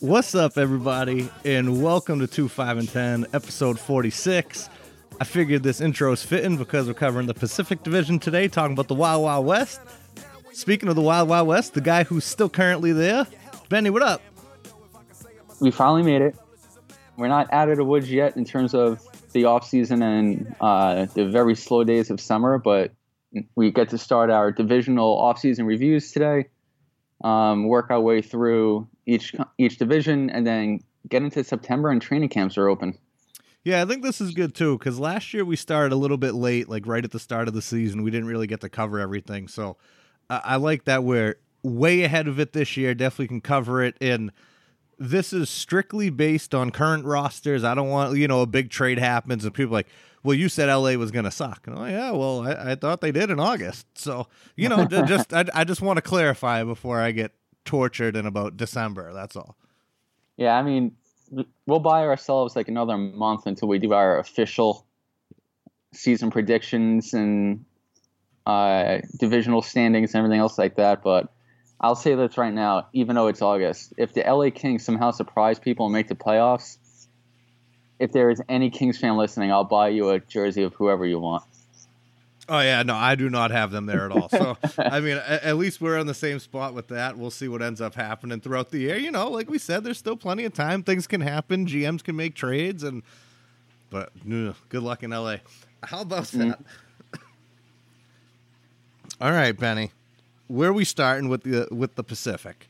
What's up, everybody, and welcome to 2, 5, and 10, episode 46. I figured this intro is fitting because we're covering the Pacific Division today, talking about the Wild Wild West. Speaking of the Wild Wild West, the guy who's still currently there, Benny, what up? We finally made it. We're not out of the woods yet in terms of the off season and uh, the very slow days of summer, but we get to start our divisional off season reviews today. Um, work our way through each each division, and then get into September and training camps are open. Yeah, I think this is good too because last year we started a little bit late, like right at the start of the season. We didn't really get to cover everything, so I, I like that we're way ahead of it this year. Definitely can cover it and this is strictly based on current rosters. I don't want you know a big trade happens and people like, well, you said LA was going to suck. And, oh yeah, well, I, I, thought they did in August. So you know, just I, I just want to clarify before I get tortured in about December. That's all. Yeah, I mean, we'll buy ourselves like another month until we do our official season predictions and uh, divisional standings and everything else like that. But I'll say this right now, even though it's August, if the LA Kings somehow surprise people and make the playoffs, if there is any Kings fan listening, I'll buy you a jersey of whoever you want. Oh yeah, no, I do not have them there at all. So I mean, at, at, least we're on the same spot with that. We'll see what ends up happening throughout the year. You know, like we said, there's still plenty of time. Things can happen. GMs can make trades, and but ugh, good luck in LA. How about mm. that? all right, Benny where are we starting with the with the Pacific?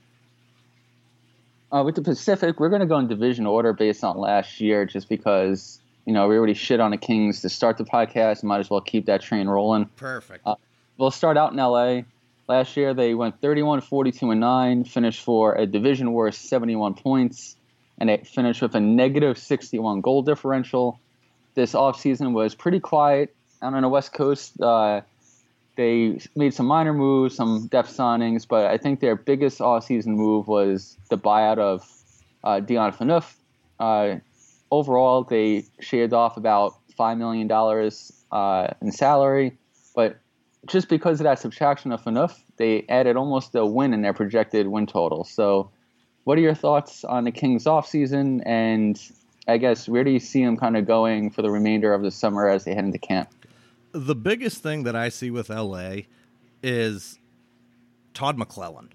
Uh, with the Pacific, we're going to go in division order based on last year, just because you know we already shit on the Kings to start the podcast. Might as well keep that train rolling. Perfect. Uh, we'll start out in LA. Last year they went 31, 42, and nine, finished for a division worst 71 points, and they finished with a negative 61 goal differential. This offseason was pretty quiet out on the West Coast. Uh, they made some minor moves, some depth signings, but I think their biggest off-season move was the buyout of uh, Dion Phaneuf. Uh, overall, they shaved off about five million dollars uh, in salary, but just because of that subtraction of Phaneuf, they added almost a win in their projected win total. So, what are your thoughts on the Kings offseason, and I guess where do you see them kind of going for the remainder of the summer as they head into camp? The biggest thing that I see with LA is Todd McLellan.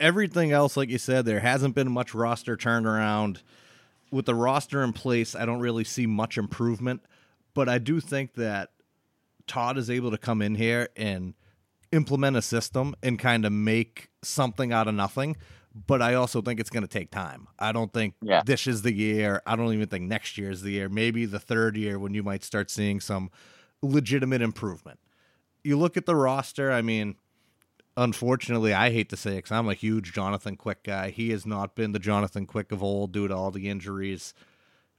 Everything else, like you said, there hasn't been much roster turnaround. With the roster in place, I don't really see much improvement. But I do think that Todd is able to come in here and implement a system and kind of make something out of nothing. But I also think it's going to take time. I don't think yeah. this is the year. I don't even think next year is the year. Maybe the third year when you might start seeing some legitimate improvement. You look at the roster, I mean, unfortunately, I hate to say it because I'm a huge Jonathan Quick guy. He has not been the Jonathan Quick of old due to all the injuries.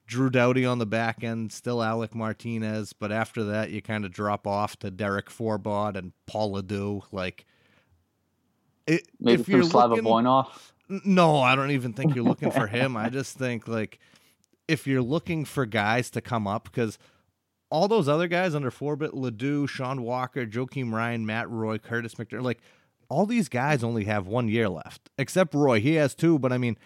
Drew Doughty on the back end, still Alec Martinez, but after that, you kind of drop off to Derek Forbort and Paul LaDue. Like, it, maybe if you're Slava Voinov. No, I don't even think you're looking for him. I just think like if you're looking for guys to come up because all those other guys under Forbort, LaDue, Sean Walker, Joakim Ryan, Matt Roy, Kurtis MacDermid, like all these guys only have one year left, except Roy. He has two, but I mean,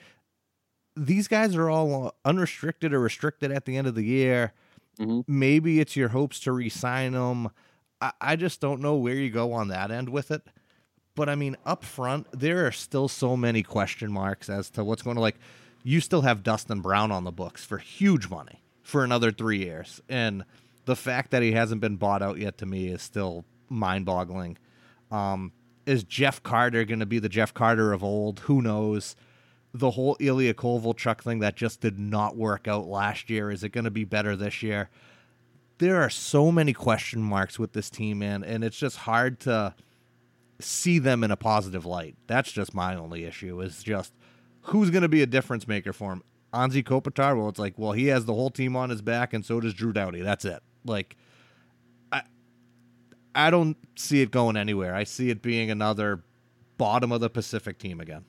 these guys are all unrestricted or restricted at the end of the year. Mm-hmm. Maybe it's your hopes to re-sign them. I, I just don't know where you go on that end with it. But I mean, up front, there are still so many question marks as to what's going to like. You still have Dustin Brown on the books for huge money for another three years, and the fact that he hasn't been bought out yet to me is still mind boggling. Um, is Jeff Carter going to be the Jeff Carter of old? Who knows? The whole Ilya Kovalchuk thing that just did not work out last year. Is it going to be better this year? There are so many question marks with this team, man, and it's just hard to see them in a positive light. That's just my only issue. Is just who's going to be a difference maker for him. Anze Kopitar, well, it's like, well, he has the whole team on his back, and so does Drew Doughty. That's it. Like, I, I don't see it going anywhere. I see it being another bottom of the Pacific team again.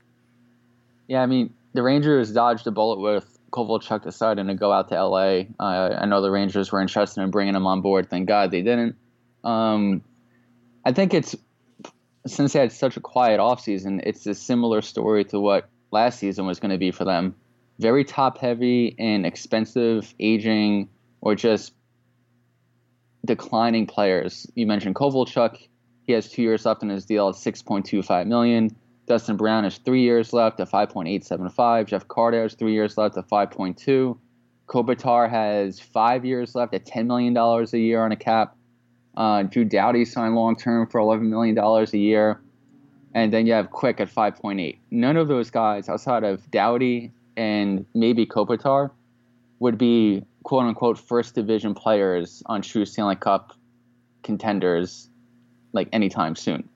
Yeah, I mean, the Rangers dodged a bullet with Kovalchuk deciding to go out to LA. Uh, I know the Rangers were interested in bringing him on board. Thank God they didn't. Um, I think it's since they had such a quiet offseason, it's a similar story to what last season was going to be for them. Very top heavy and expensive, aging, or just declining players. You mentioned Kovalchuk. He has two years left in his deal at 6.25 million. Dustin Brown has three years left at 5.875. Jeff Carter has three years left at 5.2. Kopitar has five years left at $10 million a year on a cap. Uh, Drew Doughty signed long term for $11 million a year. And then you have Quick at 5.8. None of those guys outside of Doughty and maybe Kopitar would be quote unquote first division players on true Stanley Cup contenders like anytime soon.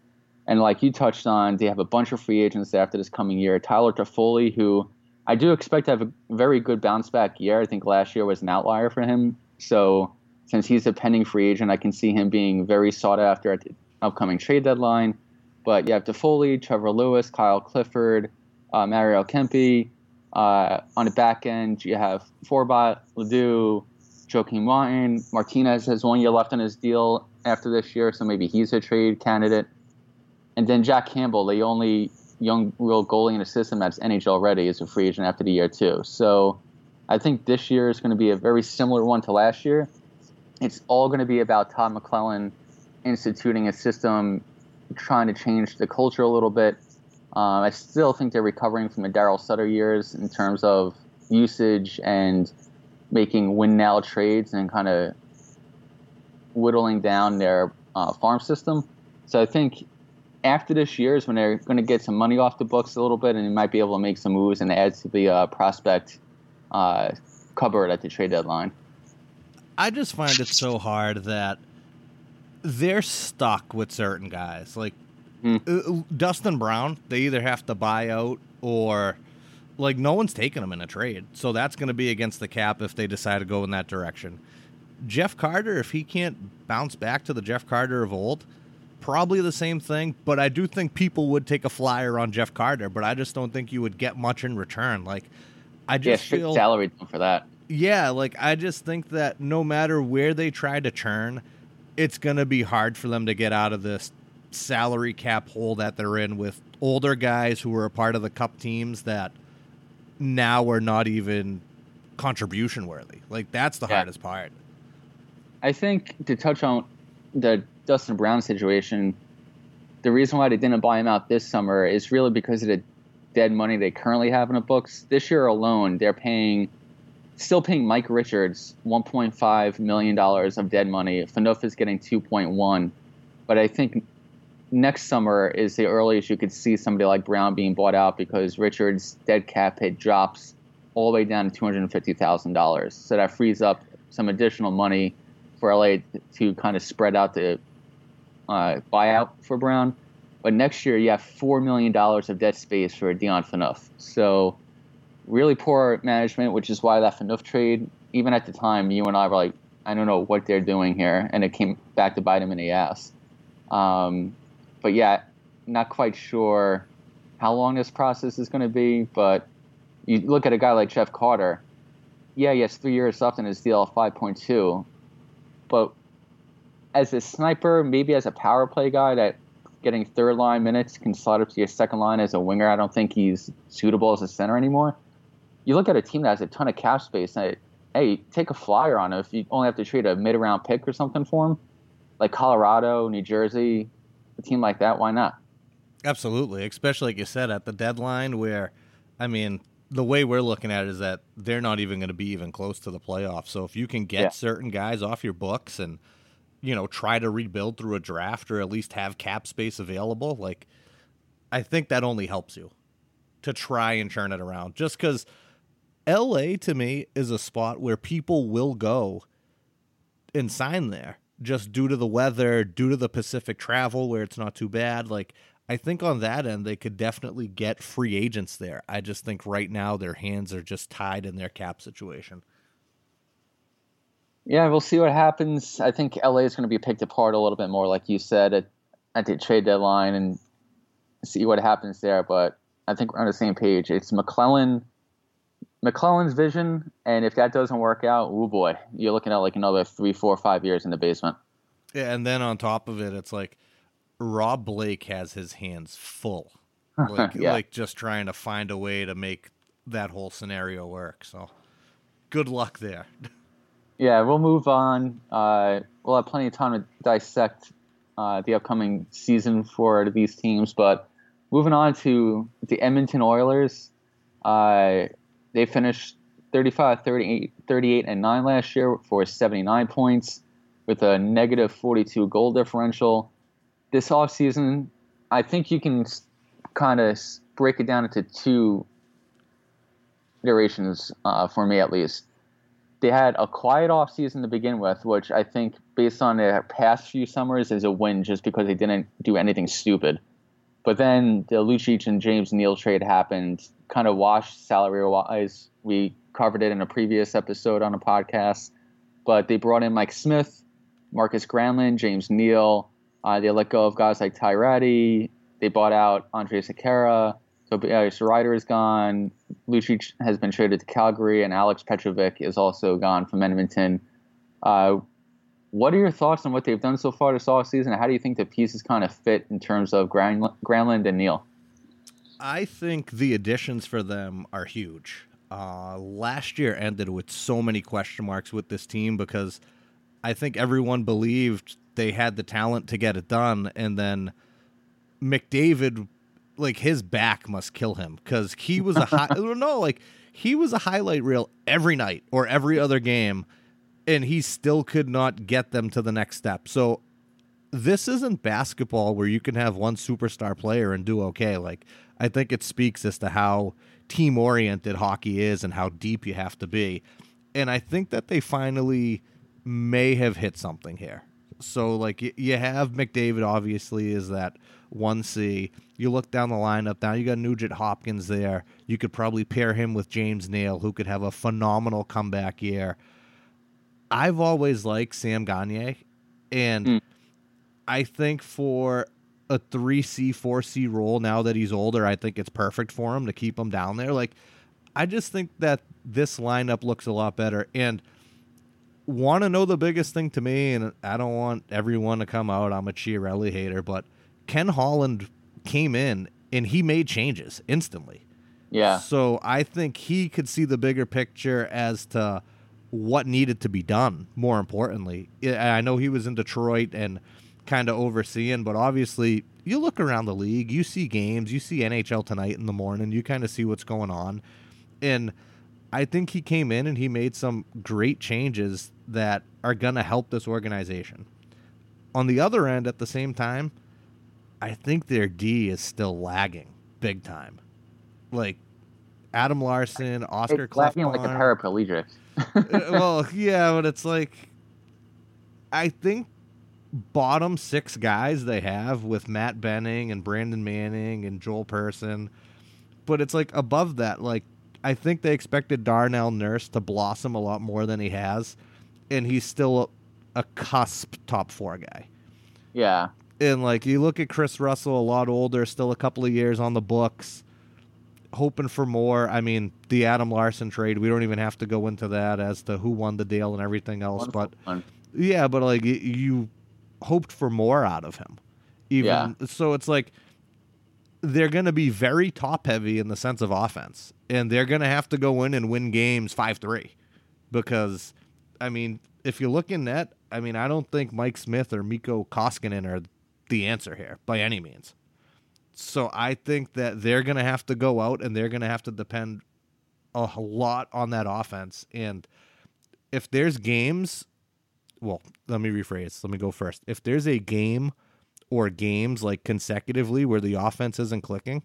And like you touched on, they have a bunch of free agents after this coming year. Tyler Toffoli, who I do expect to have a very good bounce back year. I think last year was an outlier for him. So since he's a pending free agent, I can see him being very sought after at the upcoming trade deadline. But you have Toffoli, Trevor Lewis, Kyle Clifford, uh, Mario Kempe. Uh, on the back end, you have Forbort, LaDue, Joakim Martin. Martinez has one year left on his deal after this year, so maybe he's a trade candidate. And then Jack Campbell, the only young real goalie in the system that's NHL ready, is a free agent after the year too. So I think this year is going to be a very similar one to last year. It's all going to be about Todd McLellan instituting a system, trying to change the culture a little bit. Um, I still think they're recovering from the Darryl Sutter years in terms of usage and making win now trades and kind of whittling down their uh, farm system. So I think after this year is when they're going to get some money off the books a little bit and they might be able to make some moves and add to the uh, prospect uh, cupboard at the trade deadline. I just find it so hard that they're stuck with certain guys. Like mm. Dustin Brown, they either have to buy out or like no one's taking him in a trade. So that's going to be against the cap if they decide to go in that direction. Jeff Carter, if he can't bounce back to the Jeff Carter of old, probably the same thing. But I do think people would take a flyer on Jeff Carter, but I just don't think you would get much in return. Like, I just yeah, feel salary for that. Yeah, like I just think that no matter where they try to turn, it's going to be hard for them to get out of this salary cap hole that they're in with older guys who were a part of the cup teams that now are not even contribution worthy. Like that's the yeah. hardest part. I think to touch on the Dustin Brown situation, the reason why they didn't buy him out this summer is really because of the dead money they currently have in the books. This year alone, they're paying, still paying Mike Richards $1.5 million of dead money. Phaneuf is getting 2.1. But I think next summer is the earliest you could see somebody like Brown being bought out because Richards' dead cap hit drops all the way down to $250,000. So that frees up some additional money for LA to kind of spread out the uh, buyout for Brown. But next year, you have $4 million of debt space for Dion Phaneuf. So, really poor management, which is why that Phaneuf trade, even at the time, you and I were like, I don't know what they're doing here. And it came back to bite him in the ass. Um, but yeah, not quite sure how long this process is going to be. But you look at a guy like Jeff Carter. Yeah, has three years left in his deal, 5.2. But as a sniper, maybe as a power play guy that getting third line minutes can slot up to your second line as a winger. I don't think he's suitable as a center anymore. You look at a team that has a ton of cap space, and hey, take a flyer on it if you only have to trade a mid round pick or something for him, like Colorado, New Jersey, a team like that. Why not? Absolutely, especially like you said at the deadline, where I mean, the way we're looking at it is that they're not even going to be even close to the playoffs. So if you can get yeah. certain guys off your books and you know, try to rebuild through a draft or at least have cap space available, like I think that only helps you to try and turn it around. Just because LA to me is a spot where people will go and sign there just due to the weather, due to the Pacific travel where it's not too bad. Like I think on that end they could definitely get free agents there. I just think right now their hands are just tied in their cap situation yeah, we'll see what happens. I think LA is going to be picked apart a little bit more, like you said, at, at the trade deadline and see what happens there. But I think we're on the same page. It's McLellan, McLellan's vision, and if that doesn't work out, oh boy, you're looking at like another three, four, five years in the basement. Yeah, and then on top of it, it's like Rob Blake has his hands full. Like, Yeah. like just trying to find a way to make that whole scenario work. So good luck there. Yeah, we'll move on. Uh, we'll have plenty of time to dissect uh, the upcoming season for these teams. But moving on to the Edmonton Oilers, uh, they finished 35, 38, 38, and 9 last year for 79 points with a negative 42 goal differential. This offseason, I think you can kind of break it down into two iterations uh, for me at least they had a quiet offseason to begin with, which I think, based on their past few summers, is a win just because they didn't do anything stupid. But then the Lucic and James Neal trade happened, kind of washed salary wise. We covered it in a previous episode on a podcast. But they brought in Mike Smith, Markus Granlund, James Neal. Uh, they let go of guys like Ty Rattie. They bought out Andrej Sekera. Tobias Rieder is gone. Lucic has been traded to Calgary, and Alex Petrovic is also gone from Edmonton. Uh, what are your thoughts on what they've done so far this offseason? And how do you think the pieces kind of fit in terms of Gran- Granlund and Neal? I think the additions for them are huge. Uh, last year ended with so many question marks with this team because I think everyone believed they had the talent to get it done, and then McDavid, like his back must kill him because he was a high, no, like he was a highlight reel every night or every other game, and he still could not get them to the next step. So this isn't basketball where you can have one superstar player and do okay. Like I think it speaks as to how team oriented hockey is and how deep you have to be. And I think that they finally may have hit something here. So like you have McDavid obviously is that 1C. You look down the lineup now you got Nugent Hopkins there. You could probably pair him with James Neal who could have a phenomenal comeback year. I've always liked Sam Gagner and Mm. I think for a 3C, 4C role now that he's older, I think it's perfect for him to keep him down there. Like, I just think that this lineup looks a lot better. And want to know the biggest thing to me, and I don't want everyone to come out, I'm a Chiarelli hater, but Ken Holland came in and he made changes instantly. Yeah. So I think he could see the bigger picture as to what needed to be done. More importantly, I I know he was in Detroit and kind of overseeing, but obviously you look around the league, you see games, you see NHL tonight in the morning, you kind of see what's going on, and I think he came in and he made some great changes that are going to help this organization. On the other end, at the same time, I think their D is still lagging big time. Like Adam Larsson, Oscar It's like a paraplegic. Uh, well, yeah, but it's like I think bottom six guys they have with Matt Benning and Brandon Manning and Joel Persson, but it's like above that. Like I think they expected Darnell Nurse to blossom a lot more than he has, and he's still a, a cusp top four guy. Yeah. And like you look at Kris Russell, a lot older, still a couple of years on the books, hoping for more. I mean, the Adam Larsson trade, we don't even have to go into that as to who won the deal and everything else. But One. yeah, but like you hoped for more out of him. Even Yeah. so, it's like they're going to be very top heavy in the sense of offense, and they're going to have to go in and win games five three, because I mean, if you look in net, I mean, I don't think Mike Smith or Mikko Koskinen are the answer here by any means. So I think that they're going to have to go out and they're going to have to depend a lot on that offense. And if there's games, well, let me rephrase. Let me go first. If there's a game or games like consecutively where the offense isn't clicking,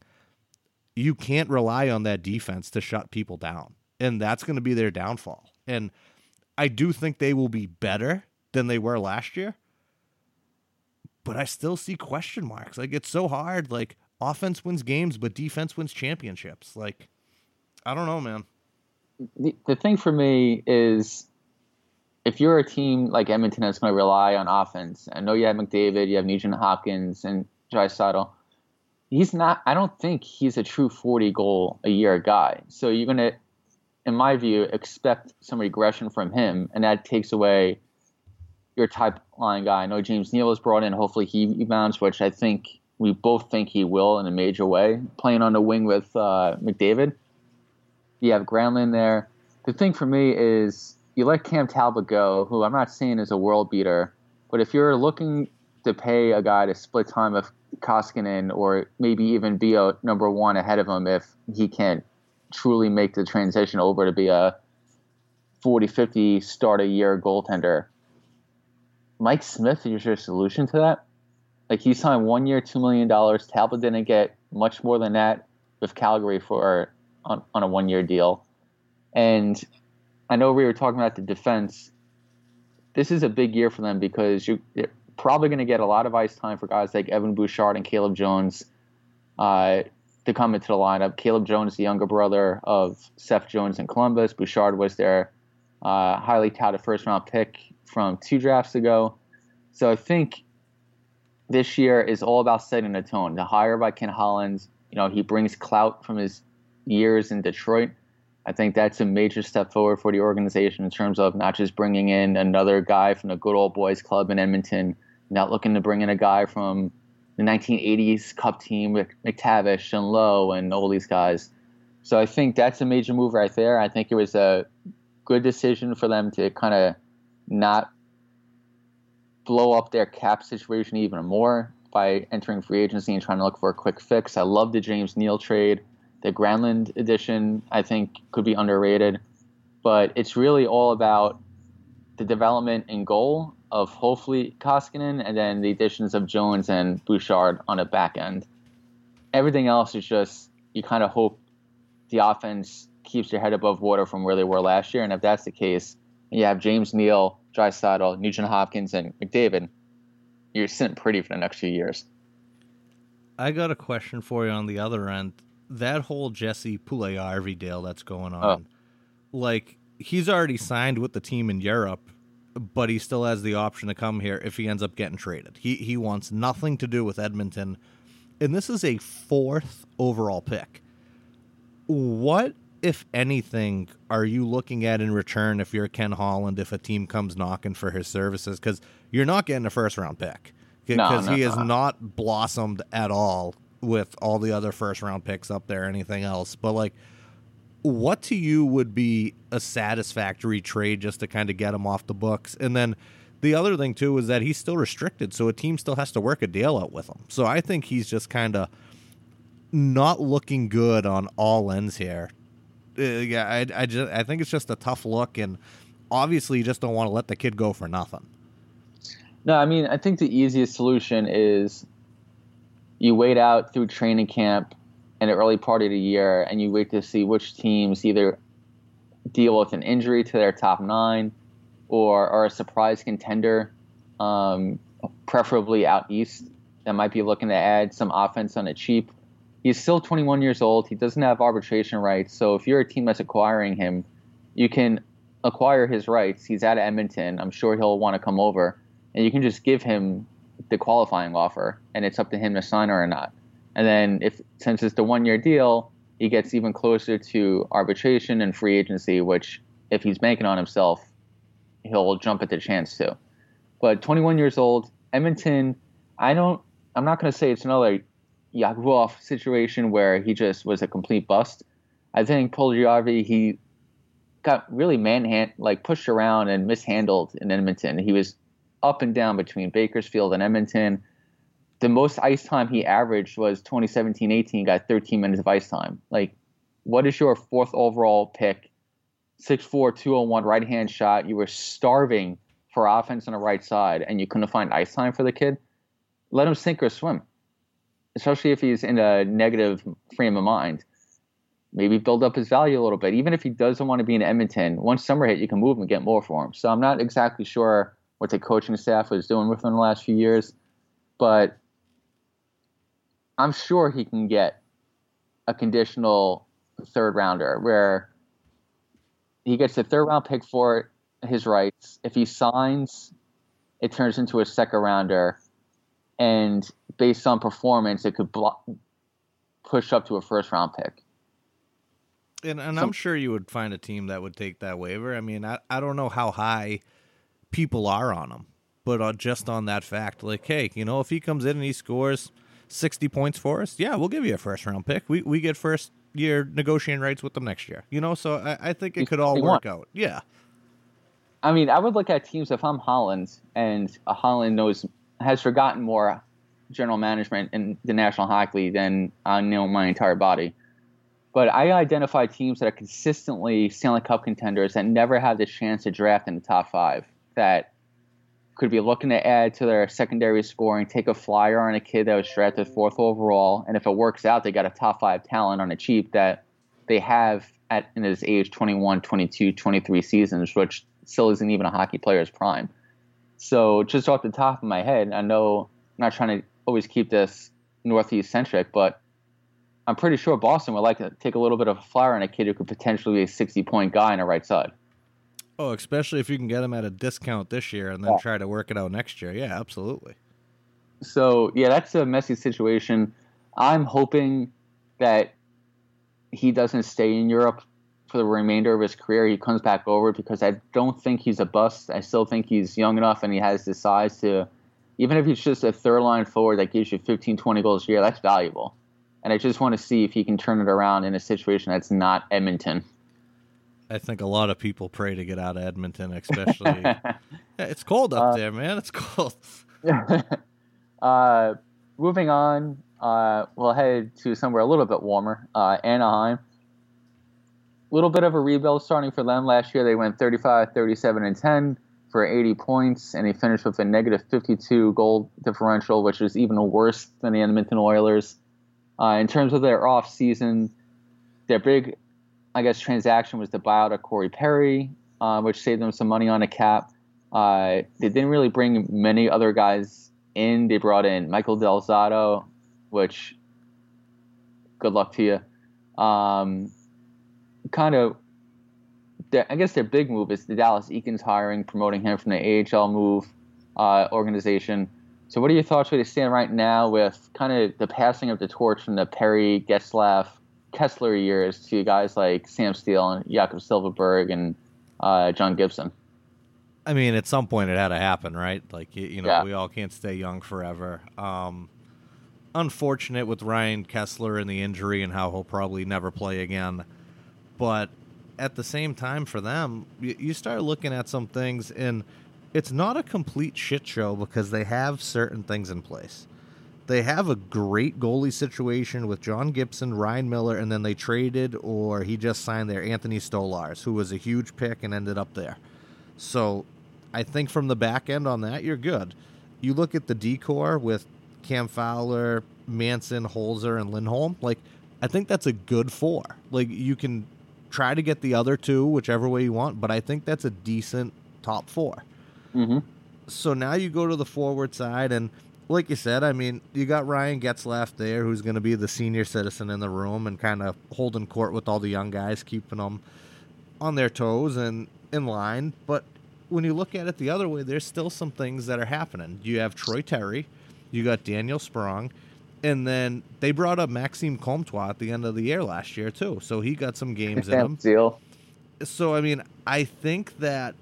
you can't rely on that defense to shut people down. And that's going to be their downfall. And I do think they will be better than they were last year. But I still see question marks. Like it's so hard. Like offense wins games, but defense wins championships. Like I don't know, man. the, the thing for me is if you're a team like Edmonton that's going to rely on offense, I know you have McDavid, you have Nugent Hopkins, and Draisaitl. He's not. I don't think he's a true 40 goal a year guy. So you're going to, in my view, expect some regression from him, and that takes away your type line guy. I know James Neal was brought in. Hopefully he rebounds, which I think we both think he will in a major way. Playing on the wing with uh, McDavid. You have Granlund there. The thing for me is you let Cam Talbot go, who I'm not saying is a world beater, but if you're looking to pay a guy to split time with Koskinen or maybe even be a number one ahead of him if he can't truly make the transition over to be a 40 50 start a year goaltender. Mike Smith is your solution to that. Like he signed one year, $2 million. Talbot didn't get much more than that with Calgary for on, on a one year deal. And I know we were talking about the defense. This is a big year for them because you, are probably going to get a lot of ice time for guys like Evan Bouchard and Caleb Jones uh, to come into the lineup. Caleb Jones, the younger brother of Seth Jones in Columbus. Bouchard was their uh, highly touted first round pick from two drafts ago. So I think this year is all about setting a tone. The hire by Ken Holland, you know, he brings clout from his years in Detroit. I think that's a major step forward for the organization in terms of not just bringing in another guy from the good old boys club in Edmonton, not looking to bring in a guy from the 1980s Cup team with MacTavish and Lowe and all these guys. So I think that's a major move right there. I think it was a good decision for them to kind of not blow up their cap situation even more by entering free agency and trying to look for a quick fix. I love the James Neal trade. The Granlund edition, I think, could be underrated. But it's really all about the development and goal of hopefully Koskinen and then the additions of Jones and Bouchard on the back end. Everything else is just you kind of hope the offense keeps your head above water from where they were last year. And if that's the case, you have James Neal, Draisaitl, Nugent Hopkins, and McDavid. You're sitting pretty for the next few years. I got a question for you on the other end that whole Jesse Puljujarvi deal that's going oh. on, oh. like he's already signed with the team in Europe, but he still has the option to come here if he ends up getting traded. He he wants nothing to do with Edmonton, and this is a fourth overall pick. What, if anything, are you looking at in return if you're Ken Holland if a team comes knocking for his services? Because you're not getting a first round pick because no, no, he has no. not blossomed at all with all the other first round picks up there, anything else. But like, what to you would be a satisfactory trade just to kind of get him off the books? And then the other thing too is that he's still restricted, so a team still has to work a deal out with him. So I think he's just kind of not looking good on all ends here. Uh, yeah, I, I just I think it's just a tough look, and obviously you just don't want to let the kid go for nothing. No, I mean I think the easiest solution is you wait out through training camp and the early part of the year, and you wait to see which teams either deal with an injury to their top nine or are a surprise contender, um, preferably out east, that might be looking to add some offense on a cheap. He's still 21 years old. He doesn't have arbitration rights. So if you're a team that's acquiring him, you can acquire his rights. He's out of Edmonton. I'm sure he'll want to come over. And you can just give him the qualifying offer, and it's up to him to sign or not. And then if since it's the one year deal, he gets even closer to arbitration and free agency, which if he's banking on himself, he'll jump at the chance to. But 21 years old, Edmonton, I don't. I'm not going to say it's another Yakupov situation where he just was a complete bust. I think Puljujarvi, he got really manhand like pushed around and mishandled in Edmonton. He was up and down between Bakersfield and Edmonton. The most ice time he averaged was 2017 18, got 13 minutes of ice time. Like, what is your fourth overall pick? 6'4, 201 right hand shot. You were starving for offense on the right side and you couldn't find ice time for the kid. Let him sink or swim, especially if he's in a negative frame of mind. Maybe build up his value a little bit. Even if he doesn't want to be in Edmonton, once summer hit, you can move him and get more for him. So I'm not exactly sure what the coaching staff was doing with him the last few years. But I'm sure he can get a conditional third rounder where he gets a third round pick for his rights. If he signs, it turns into a second rounder. And based on performance, it could block, push up to a first round pick. And, and so, I'm sure you would find a team that would take that waiver. I mean, I, I don't know how high people are on him. but uh, just on that fact, like, hey, you know, if he comes in and he scores sixty points for us, yeah, we'll give you a first round pick. We we get first year negotiating rights with them next year. You know, so I, I think it could all work out. Yeah. I mean, I would look at teams if I'm Holland and uh, Holland knows has forgotten more general management in the National Hockey League than I know my entire body. But I identify teams that are consistently Stanley Cup contenders that never have the chance to draft in the top five that could be looking to add to their secondary scoring, take a flyer on a kid that was drafted fourth overall, and if it works out, they got a top five talent on a cheap that they have at in his age 21, 22, 23 seasons, which still isn't even a hockey player's prime. So just off the top of my head, I know I'm not trying to always keep this northeast centric, but I'm pretty sure Boston would like to take a little bit of a flyer on a kid who could potentially be a 60 point guy on the right side. Oh, especially if you can get him at a discount this year and then yeah. try to work it out next year. Yeah, absolutely. So, yeah, that's a messy situation. I'm hoping that he doesn't stay in Europe for the remainder of his career. He comes back over because I don't think he's a bust. I still think he's young enough and he has the size to, even if he's just a third line forward that gives you 15, 20 goals a year, that's valuable. And I just want to see if he can turn it around in a situation that's not Edmonton. I think a lot of people pray to get out of Edmonton, especially. it's cold up uh, there, man. It's cold. uh, moving on, uh, we'll head to somewhere a little bit warmer, uh, Anaheim little bit of a rebuild starting for them. Last year they went 35, 37, and 10 for 80 points, and they finished with a negative 52 goal differential, which is even worse than the Edmonton Oilers. Uh, in terms of their off season, their big, I guess, transaction was the buyout of Corey Perry, uh, which saved them some money on a cap. Uh, they didn't really bring many other guys in. They brought in Michael Del Zotto, which good luck to you. Um, kind of, I guess their big move is the Dallas Eakins hiring, promoting him from the AHL move uh, organization. So, what are your thoughts where they stand right now with kind of the passing of the torch from the Perry, Getzlaf, Kesler years to guys like Sam Steel and Jakob Silfverberg and uh, John Gibson? I mean, at some point it had to happen, right? Like, you, you know, yeah. we all can't stay young forever. Um, unfortunate with Ryan Kesler and the injury and how he'll probably never play again but at the same time for them you, you start looking at some things and it's not a complete shit show because they have certain things in place they have a great goalie situation with John Gibson, Ryan Miller, and then they traded or he just signed there Anthony Stolarz, who was a huge pick and ended up there. So I think from the back end on that, you're good. You look at the decor with Cam Fowler, Manson, Holzer, and Lindholm. Like, I think that's a good four. Like, you can try to get the other two, whichever way you want. But I think that's a decent top 4 mm-hmm. So now you go to the forward side, and like you said, I mean, you got Ryan Getzlaf there, who's going to be the senior citizen in the room and kind of holding court with all the young guys, keeping them on their toes and in line. But when you look at it the other way, there's still some things that are happening. You have Troy Terry, you got Daniel Sprong, and then they brought up Maxime Comtois at the end of the year last year too, so he got some games in him. Deal. So I mean, I think that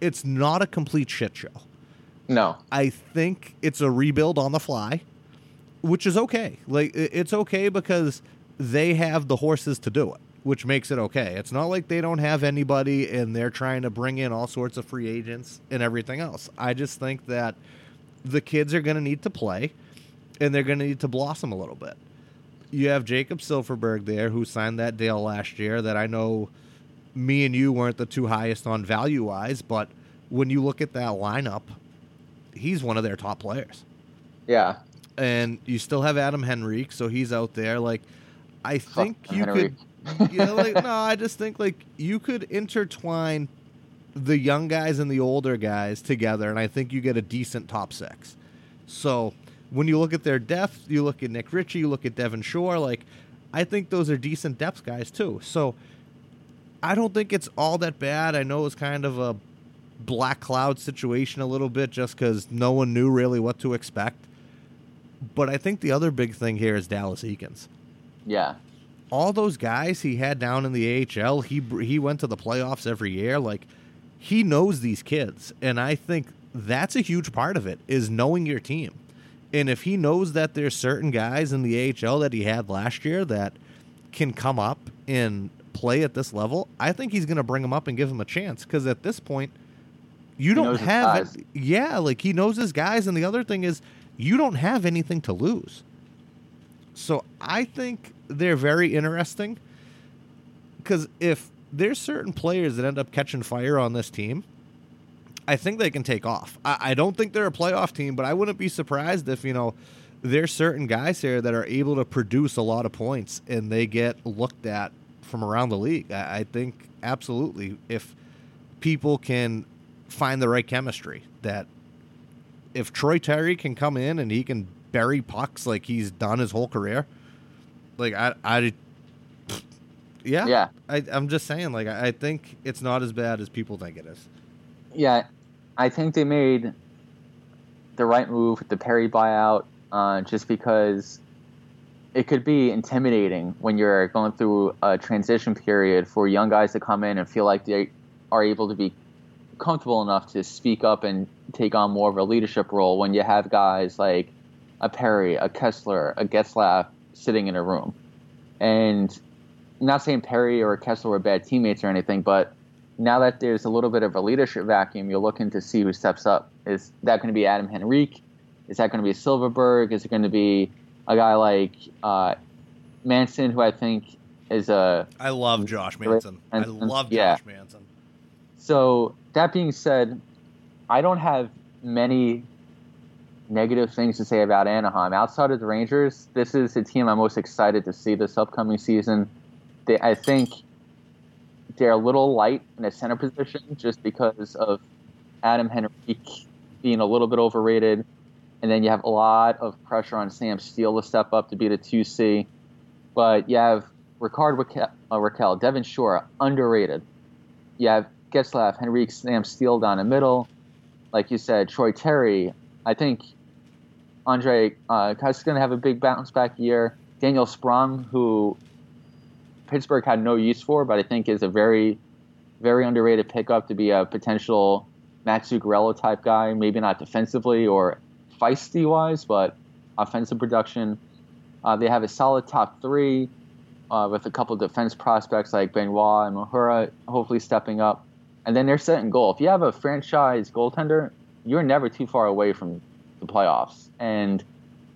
it's not a complete shit show. No, I think it's a rebuild on the fly, which is okay. Like it's okay because they have the horses to do it, which makes it okay. It's not like they don't have anybody and they're trying to bring in all sorts of free agents and everything else. I just think that the kids are going to need to play and they're going to need to blossom a little bit. You have Jakob Silfverberg there, who signed that deal last year. That I know, me and you weren't the two highest on value wise, but when you look at that lineup, he's one of their top players. Yeah, and you still have Adam Henrique, so he's out there. Like, I think you Henrique. could. know, like no, I just think like you could intertwine the young guys and the older guys together, and I think you get a decent top six. So when you look at their depth, you look at Nick Ritchie, you look at Devin Shore, like I think those are decent depth guys too. So I don't think it's all that bad. I know it's kind of a black cloud situation a little bit just because no one knew really what to expect. But I think the other big thing here is Dallas Eakins. Yeah. All those guys he had down in the AHL, he he went to the playoffs every year. Like he knows these kids, and I think that's a huge part of it is knowing your team. And if he knows that there's certain guys in the AHL that he had last year that can come up and play at this level, I think he's going to bring them up and give them a chance because at this point you don't have it. Yeah, like he knows his guys and the other thing is you don't have anything to lose. So I think they're very interesting because if there's certain players that end up catching fire on this team, I think they can take off. I, I don't think they're a playoff team, but I wouldn't be surprised if, you know, there's certain guys here that are able to produce a lot of points and they get looked at from around the league. I, I think absolutely if people can find the right chemistry that if Troy Terry can come in and he can bury pucks like he's done his whole career, like I, I yeah, yeah. I, I'm just saying, like I think it's not as bad as people think it is. Yeah, I think they made the right move with the Perry buyout, uh, just because it could be intimidating when you're going through a transition period for young guys to come in and feel like they are able to be comfortable enough to speak up and take on more of a leadership role when you have guys like a Perry, a Kesler, a Getzlaf sitting in a room. And I'm not saying Perry or Kesler were bad teammates or anything, but now that there's a little bit of a leadership vacuum, you're looking to see who steps up. Is that going to be Adam Henrique? Is that going to be Silfverberg? Is it going to be a guy like uh, Manson, who I think is a. I love Josh Manson. I love Josh yeah. Manson. So that being said, I don't have many negative things to say about Anaheim. Outside of the Rangers, this is the team I'm most excited to see this upcoming season. They, I think they're a little light in the center position just because of Adam Henrique being a little bit overrated. And then you have a lot of pressure on Sam Steel to step up to be the 2C. But you have Rickard Rakell, uh, Rakell Devin Shore, underrated. You have Getzlaf, Henrique, Sam Steel down the middle. Like you said, Troy Terry. I think Andre uh, is going to have a big bounce back year. Daniel Sprong, who Pittsburgh had no use for, but I think is a very, very underrated pickup to be a potential Matt Zuccarello type guy. Maybe not defensively or feisty wise, but offensive production. Uh, they have a solid top three uh, with a couple defense prospects like Benoit and Mahura hopefully stepping up. And then they're setting goal. If you have a franchise goaltender, you're never too far away from the playoffs. And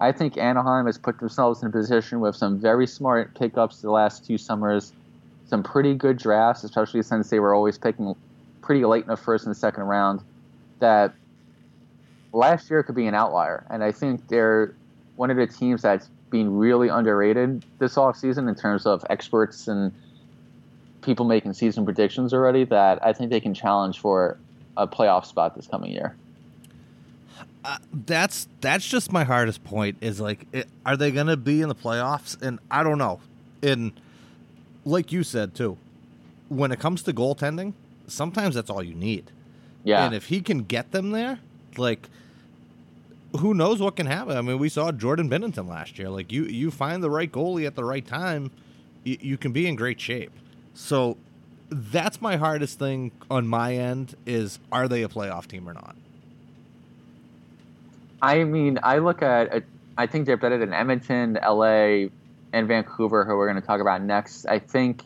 I think Anaheim has put themselves in a position with some very smart pickups the last two summers, some pretty good drafts, especially since they were always picking pretty late in the first and second round. That last year could be an outlier, and I think they're one of the teams that's being really underrated this offseason in terms of experts and people making season predictions already. That I think they can challenge for a playoff spot this coming year. Uh, that's that's just my hardest point. Is like, it, are they going to be in the playoffs? And I don't know. And like you said too, when it comes to goaltending, sometimes that's all you need. Yeah. And if he can get them there, like, who knows what can happen? I mean, we saw Jordan Binnington last year. Like, you you find the right goalie at the right time, you, you can be in great shape. So that's my hardest thing on my end is are they a playoff team or not? I mean, I look at, I think they're better than Edmonton, LA, and Vancouver, who we're going to talk about next. I think,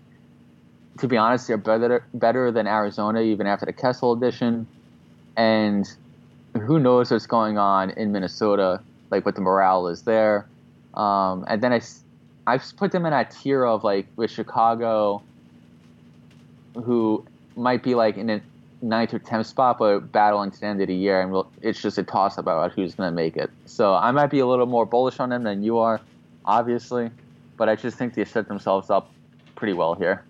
to be honest, they're better better than Arizona, even after the Kessel edition. And who knows what's going on in Minnesota, like what the morale is there. Um, and then I, I've put them in a tier of like with Chicago, who might be like in a ninth or tenth spot, but battling to the end of the year, and we'll, it's just a toss up about who's going to make it. So I might be a little more bullish on them than you are, obviously, but I just think they set themselves up pretty well here.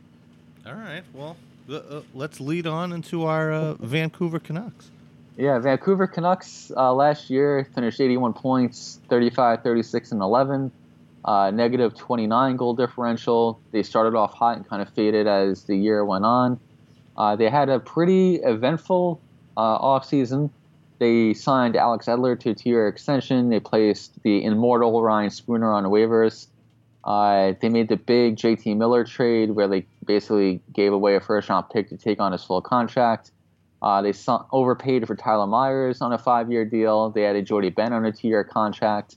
All right, well, uh, let's lead on into our uh, Vancouver Canucks. Yeah, Vancouver Canucks uh, last year finished 81 points, 35, 36, and 11. Uh, negative 29 goal differential. They started off hot and kind of faded as the year went on. Uh, they had a pretty eventful uh, offseason. They signed Alex Edler to a two year extension. They placed the immortal Ryan Spooner on waivers. Uh, they made the big JT Miller trade where they basically gave away a first round pick to take on his full contract. Uh, they overpaid for Tyler Myers on a five-year deal. They added Jordy Benn on a two-year contract,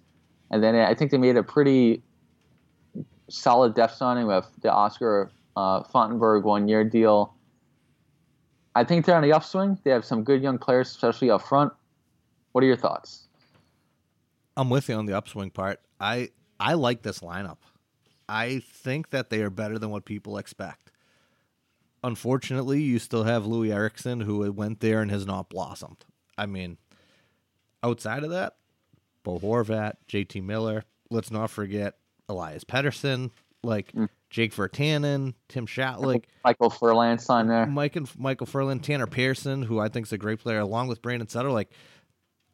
and then I think they made a pretty solid depth signing with the Oscar uh, Fantenberg one-year deal. I think they're on the upswing. They have some good young players, especially up front. What are your thoughts? I'm with you on the upswing part. I I like this lineup. I think that they are better than what people expect. Unfortunately, you still have Loui Eriksson who went there and has not blossomed. I mean, outside of that, Bo Horvat, JT Miller, let's not forget Elias Pettersson, like mm. Jake Virtanen, Tim Shatlick, Michael Ferland signed there. Mike and Michael Ferland, Tanner Pearson, who I think is a great player, along with Brandon Sutter. Like,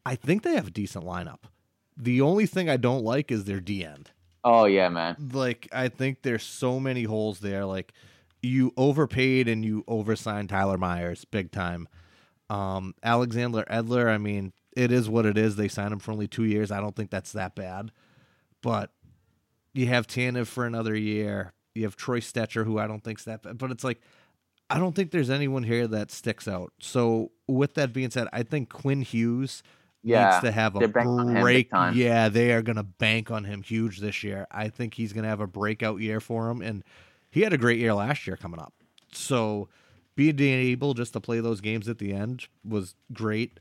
I think they have a decent lineup. The only thing I don't like is their D end. Oh yeah, man. Like I think there's so many holes there. Like you overpaid and you oversigned Tyler Myers big time. Um, Alexander Edler, I mean, it is what it is. They signed him for only two years. I don't think that's that bad. But you have Tanev for another year. You have Troy Stecher, who I don't think's that bad. But it's like I don't think there's anyone here that sticks out. So with that being said, I think Quinn Hughes yeah, needs to have a break. Yeah, they are going to bank on him huge this year. I think he's going to have a breakout year for him, and he had a great year last year coming up. So being able just to play those games at the end was great.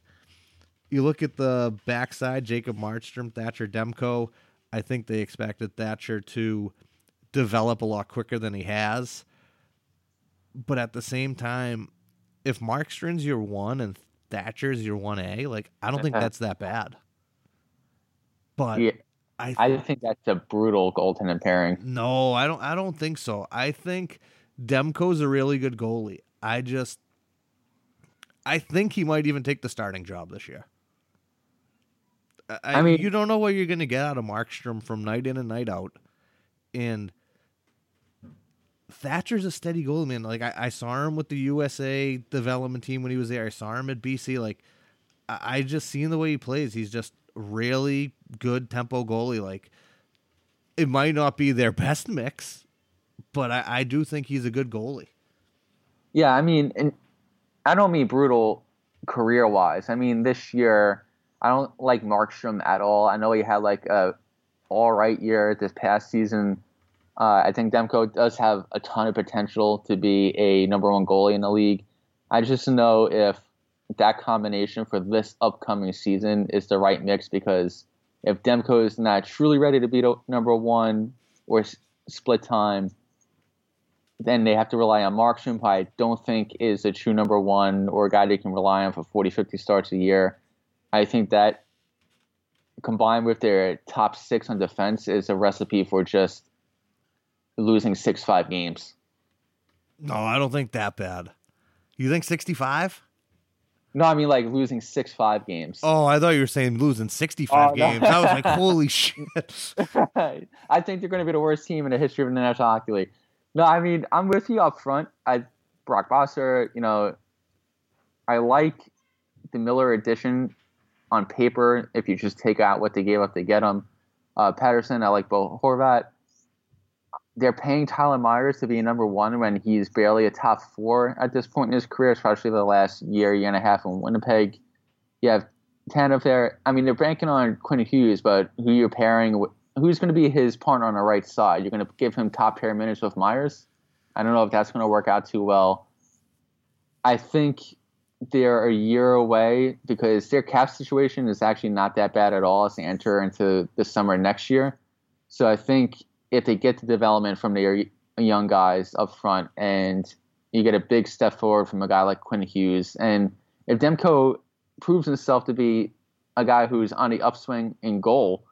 You look at the backside, Jacob Markstrom, Thatcher Demko. I think they expected Thatcher to develop a lot quicker than he has. But at the same time, if Markstrom's your one and Thatcher's your one A. Like I don't think uh-huh. that's that bad. But yeah, I th- I think that's a brutal goaltending pairing. No, I don't. I don't think so. I think Demko's a really good goalie. I just, I think he might even take the starting job this year. I, I mean, you don't know what you're going to get out of Markstrom from night in and night out, and Thatcher's a steady goalie, man. Like I, I, saw him with the USA development team when he was there. I saw him at BC. Like I, I just seen the way he plays. He's just really good tempo goalie. Like it might not be their best mix, but I, I do think he's a good goalie. Yeah, I mean, and I don't mean brutal career wise. I mean this year I don't like Markstrom at all. I know he had like a all right year this past season uh, I think Demko does have a ton of potential to be a number one goalie in the league. I just know if that combination for this upcoming season is the right mix because if Demko is not truly ready to be number one or split time, then they have to rely on Markstrom, who I don't think is a true number one or a guy they can rely on for 40, 50 starts a year. I think that combined with their top six on defense is a recipe for just losing six five games. No, I don't think that bad. You think sixty five? No, I mean like losing six five games. Oh, I thought you were saying losing sixty five oh, games. No. I was like, holy shit. I think they're going to be the worst team in the history of the National Hockey League. No, I mean I'm with you up front. I Brock Boeser, you know, I like the Miller addition on paper. If you just take out what they gave up to get him, uh, Pettersson, I like Bo Horvat they're paying Tyler Myers to be number one when he's barely a top four at this point in his career, especially the last year, year and a half in Winnipeg. You have Tanev there. I mean, they're banking on Quinn Hughes, but who you're pairing who's going to be his partner on the right side? You're going to give him top pair minutes with Myers? I don't know if that's going to work out too well. I think they're a year away because their cap situation is actually not that bad at all as they enter into the summer next year. So I think if they get the development from their young guys up front and you get a big step forward from a guy like Quinn Hughes. And if Demko proves himself to be a guy who's on the upswing in goal,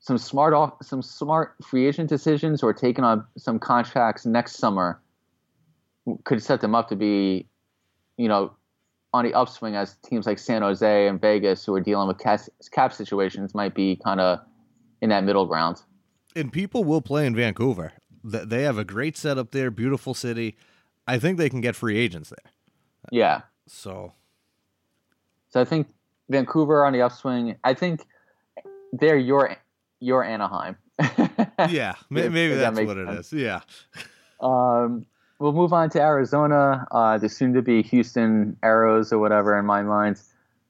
some smart off, some smart free agent decisions or taking on some contracts next summer could set them up to be, you know, on the upswing as teams like San Jose and Vegas who are dealing with cap situations might be kind of in that middle ground and people will play in Vancouver. They have a great setup there, beautiful city. I think they can get free agents there. Yeah. So. So I think Vancouver on the upswing. I think they're your your Anaheim. yeah, maybe, maybe that's that what sense. it is. Yeah. Um, we'll move on to Arizona, uh, the soon to be Houston Arrows or whatever in my mind.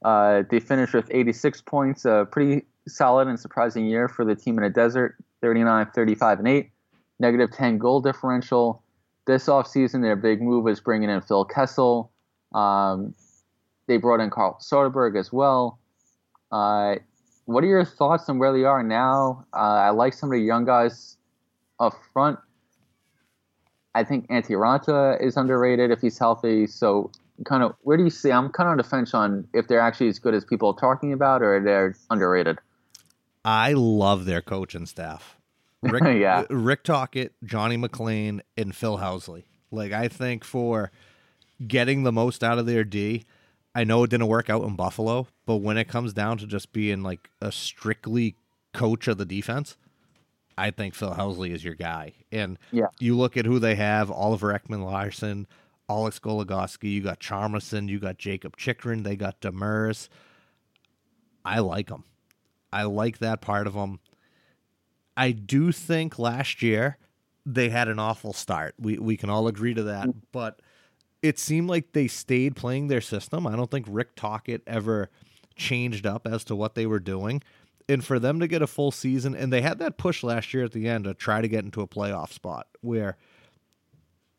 Uh, they finished with 86 points, a pretty solid and surprising year for the team in a desert 39, 35, and 8. Negative 10 goal differential. This offseason, their big move was bringing in Phil Kessel. Um, they brought in Carl Soderberg as well. Uh, what are your thoughts on where they are now? Uh, I like some of the young guys up front. I think Antti Raanta is underrated if he's healthy. So, kind of, where do you see? I'm kind of on the fence on if they're actually as good as people are talking about or they're underrated. I love their coaching staff. Rick, yeah. Rick Tocchet, Johnny MacLean, and Phil Housley. Like, I think for getting the most out of their D, I know it didn't work out in Buffalo, but when it comes down to just being like a strictly coach of the defense, I think Phil Housley is your guy. And yeah. you look at who they have Oliver Ekman Larsson, Alex Goligoski, you got Hjalmarsson, you got Jakob Chychrun, they got Demers. I like them. I like that part of them. I do think last year they had an awful start. We we can all agree to that, mm-hmm. but it seemed like they stayed playing their system. I don't think Rick Tocchet ever changed up as to what they were doing. And for them to get a full season, and they had that push last year at the end to try to get into a playoff spot where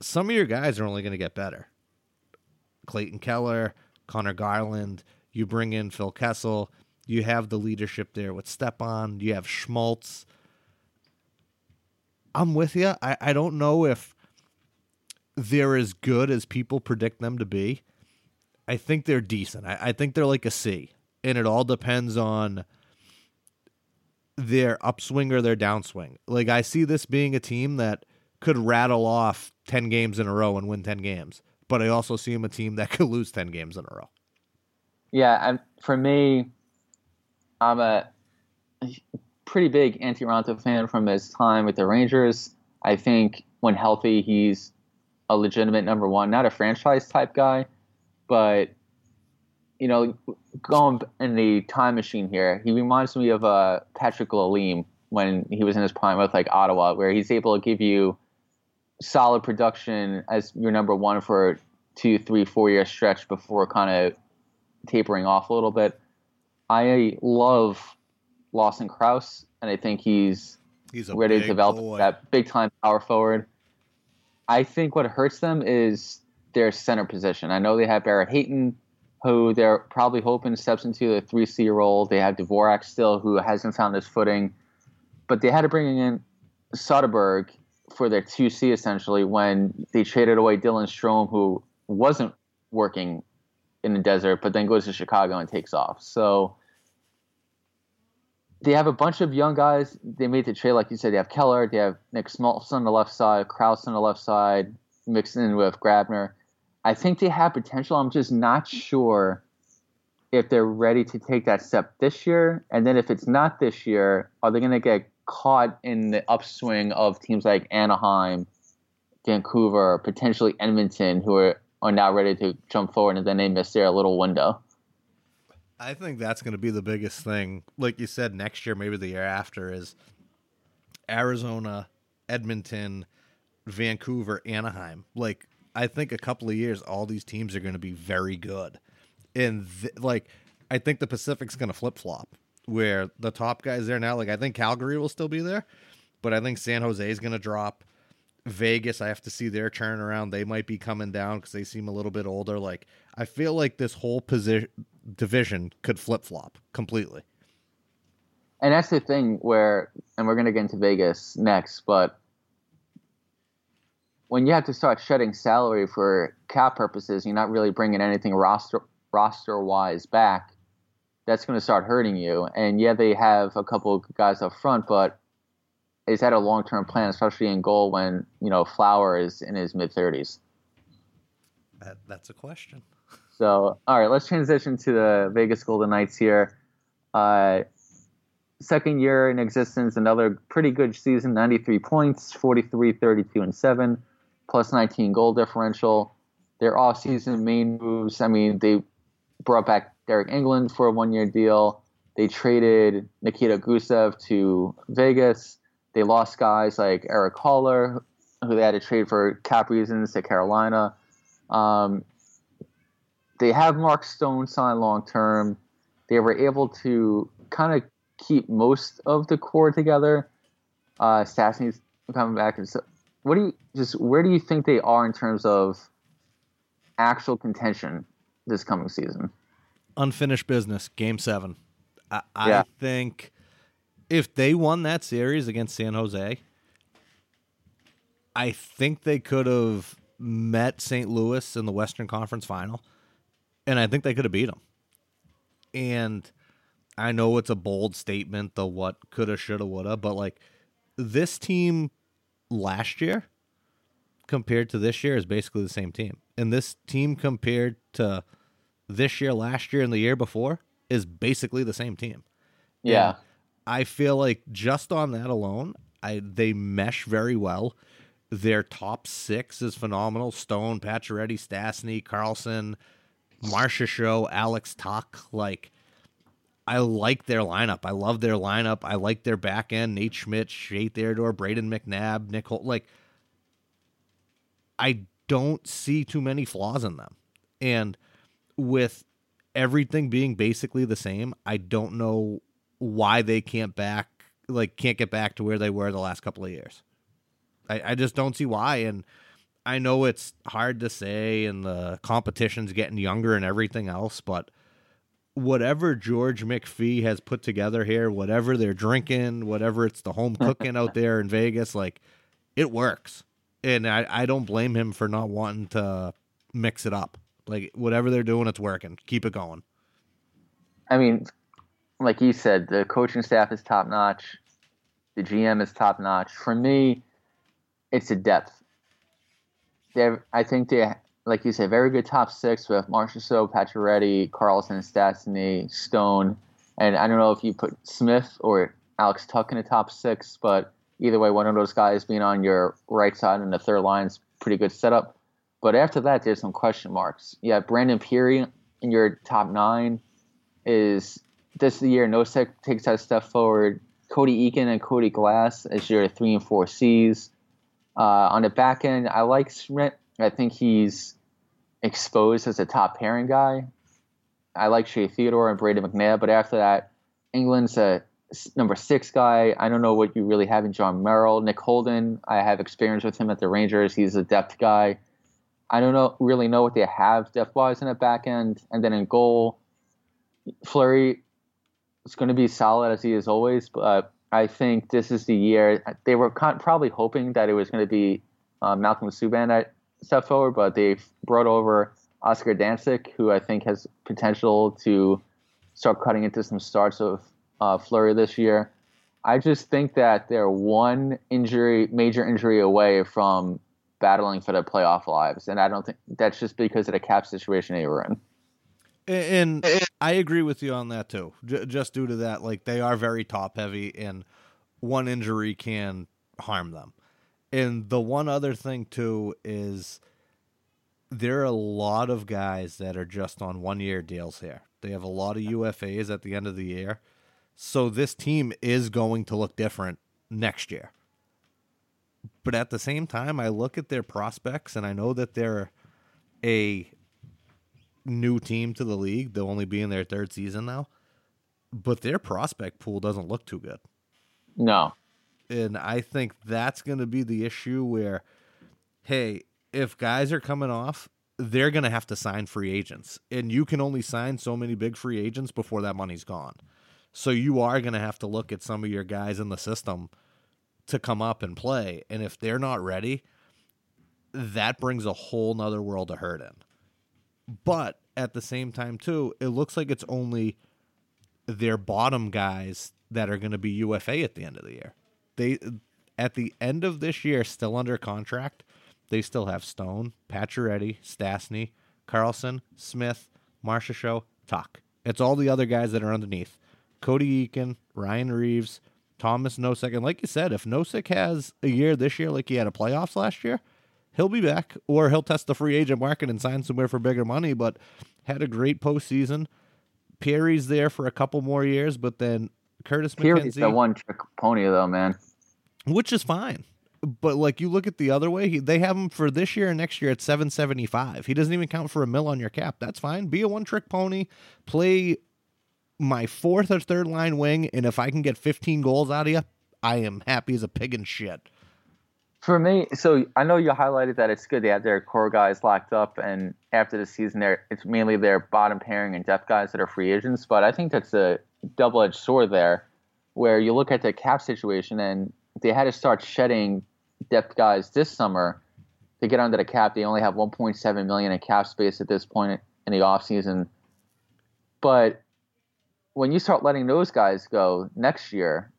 some of your guys are only going to get better. Clayton Keller, Conor Garland, you bring in Phil Kessel, you have the leadership there with Stepan, you have Schmaltz. I'm with you. I, I don't know if they're as good as people predict them to be. I think they're decent. I, I think they're like a C. And it all depends on their upswing or their downswing. Like I see this being a team that could rattle off 10 games in a row and win 10 games. But I also see them a team that could lose 10 games in a row. Yeah, and for me, I'm a pretty big Antti Raanta fan from his time with the Rangers. I think when healthy, he's a legitimate number one, not a franchise type guy, but you know, going in the time machine here, he reminds me of uh, Patrick Lalime when he was in his prime with like Ottawa, where he's able to give you solid production as your number one for two, three, four year stretch before kind of tapering off a little bit. I love Lawson Crouse, and I think he's he's ready to develop boy. that big time power forward. I think what hurts them is their center position. I know they have Barrett Hayton, who they're probably hoping steps into the 3C role. They have Dvorak still, who hasn't found his footing. But they had to bring in Soderberg for their 2C essentially when they traded away Dylan Strome, who wasn't working in the desert, but then goes to Chicago and takes off. So they have a bunch of young guys. They made the trade, like you said. They have Keller, they have Nick Schmaltz on the left side, Crouse on the left side, mixed in with Grabner. I think they have potential. I'm just not sure if they're ready to take that step this year. And then if it's not this year, are they going to get caught in the upswing of teams like Anaheim, Vancouver, potentially Edmonton, who are, are now ready to jump forward and then they miss their little window? I think that's going to be the biggest thing. Like you said, next year, maybe the year after, is Arizona, Edmonton, Vancouver, Anaheim. Like, I think a couple of years, all these teams are going to be very good. And, th- like, I think the Pacific's going to flip flop where the top guys there now. Like, I think Calgary will still be there, but I think San Jose is going to drop. Vegas, I have to see their turnaround. They might be coming down because they seem a little bit older. Like, I feel like this whole position division could flip flop completely. And that's the thing where, and we're going to get into Vegas next, but when you have to start shedding salary for cap purposes, you're not really bringing anything roster roster wise back. That's going to start hurting you. And yeah, they have a couple guys up front, but is that a long term plan, especially in goal when you know Flower is in his mid thirties? That, that's a question. So, all right, let's transition to the Vegas Golden Knights here. Uh, second year in existence, another pretty good season 93 points, 43, 32, and 7, plus 19 goal differential. Their off-season main moves, I mean, they brought back Deryk Engelland for a one year deal. They traded Nikita Gusev to Vegas. They lost guys like Erik Haula, who they had to trade for cap reasons to Carolina. Um, they have Mark Stone signed long term. They were able to kind of keep most of the core together. Uh, Stastny's coming back. And so, what do you just where do you think they are in terms of actual contention this coming season? Unfinished business, game seven. I, Yeah. I think if they won that series against San Jose, I think they could have met St. Louis in the Western Conference final, and I think they could have beat them. And I know it's a bold statement, the what coulda, shoulda, woulda, but like this team last year compared to this year is basically the same team. And this team compared to this year, last year, and the year before is basically the same team. Yeah. And I feel like just on that alone, I they mesh very well. Their top six is phenomenal. Stone, Pacioretty, Stastny, Karlsson, Marcia Show, Alex Tuch. Like I like their lineup. I love their lineup. I like their back end. Nate Schmidt, Shea Theodore, Brayden McNabb, Nick Holt. Like I don't see too many flaws in them. And with everything being basically the same, I don't know why they can't back like can't get back to where they were the last couple of years. I, I just don't see why. And I know it's hard to say and the competition's getting younger and everything else, but whatever George McPhee has put together here, whatever they're drinking, whatever it's the home cooking out there in Vegas, like it works. And I, I don't blame him for not wanting to mix it up. Like whatever they're doing, it's working. Keep it going. I mean, like you said, the coaching staff is top notch. The GM is top notch. For me, it's the depth. They're, I think they, like you said, very good top six with Marchessault, Pacioretty, Karlsson, Stastny, Stone, and I don't know if you put Smith or Alex Tuch in the top six, but either way, one of those guys being on your right side and the third line's pretty good setup. But after that, there's some question marks. Yeah, Brandon Pirri in your top nine is this the year Nosek takes that step forward. Cody Eakin and Cody Glass as your three and four C's. Uh, on the back end, I like Schmidt. I think he's exposed as a top pairing guy. I like Shea Theodore and Brady McNabb, but after that, Engelland's a number six guy. I don't know what you really have in Jon Merrill. Nick Holden, I have experience with him at the Rangers. He's a depth guy. I don't know really know what they have depth wise in the back end. And then in goal, Fleury is going to be solid as he is always, but I think this is the year they were con- probably hoping that it was going to be uh, Malcolm Subban that stepped forward, but they've brought over Oscar Dansk, who I think has potential to start cutting into some starts of uh, Fleury this year. I just think that they're one injury, major injury away from battling for their playoff lives, and I don't think that's just because of the cap situation they were in. And I agree with you on that too. J- just due to that, like they are very top heavy, and one injury can harm them. And the one other thing too is there are a lot of guys that are just on one year deals here. They have a lot of UFAs at the end of the year. So this team is going to look different next year. But at the same time, I look at their prospects and I know that they're a new team to the league. They'll only be in their third season now. But their prospect pool doesn't look too good. No, And I think that's going to be the issue where, hey, if guys are coming off, they're going to have to sign free agents. And you can only sign so many big free agents before that money's gone. So you are going to have to look at some of your guys in the system to come up and play. And if they're not ready, that brings a whole nother world of hurt in. But at the same time, too, it looks like it's only their bottom guys that are going to be UFA at the end of the year. They at the end of this year, still under contract, they still have Stone, Pacioretty, Stastny, Karlsson, Smith, Marcia Show, Tuch. It's all the other guys that are underneath. Cody Eakin, Ryan Reaves, Thomas Nosek, and like you said, if Nosek has a year this year like he had a playoffs last year, he'll be back, or he'll test the free agent market and sign somewhere for bigger money. But had a great postseason. Perry's there for a couple more years, but then Curtis McKenzie, the one trick pony though, man. which is fine, but like you look at the other way, he, they have him for this year and next year at 775. He doesn't even count for a mill on your cap. That's fine. Be a one trick pony. Play my fourth or third line wing, and if I can get 15 goals out of you, I am happy as a pig in shit. For me, so I know you highlighted that it's good they have their core guys locked up, and after the season, they it's mainly their bottom pairing and depth guys that are free agents. But I think that's a double edged sword there, where you look at the cap situation and they had to start shedding depth guys this summer to get under the cap. They only have 1.7 million in cap space at this point in the offseason. But when you start letting those guys go next year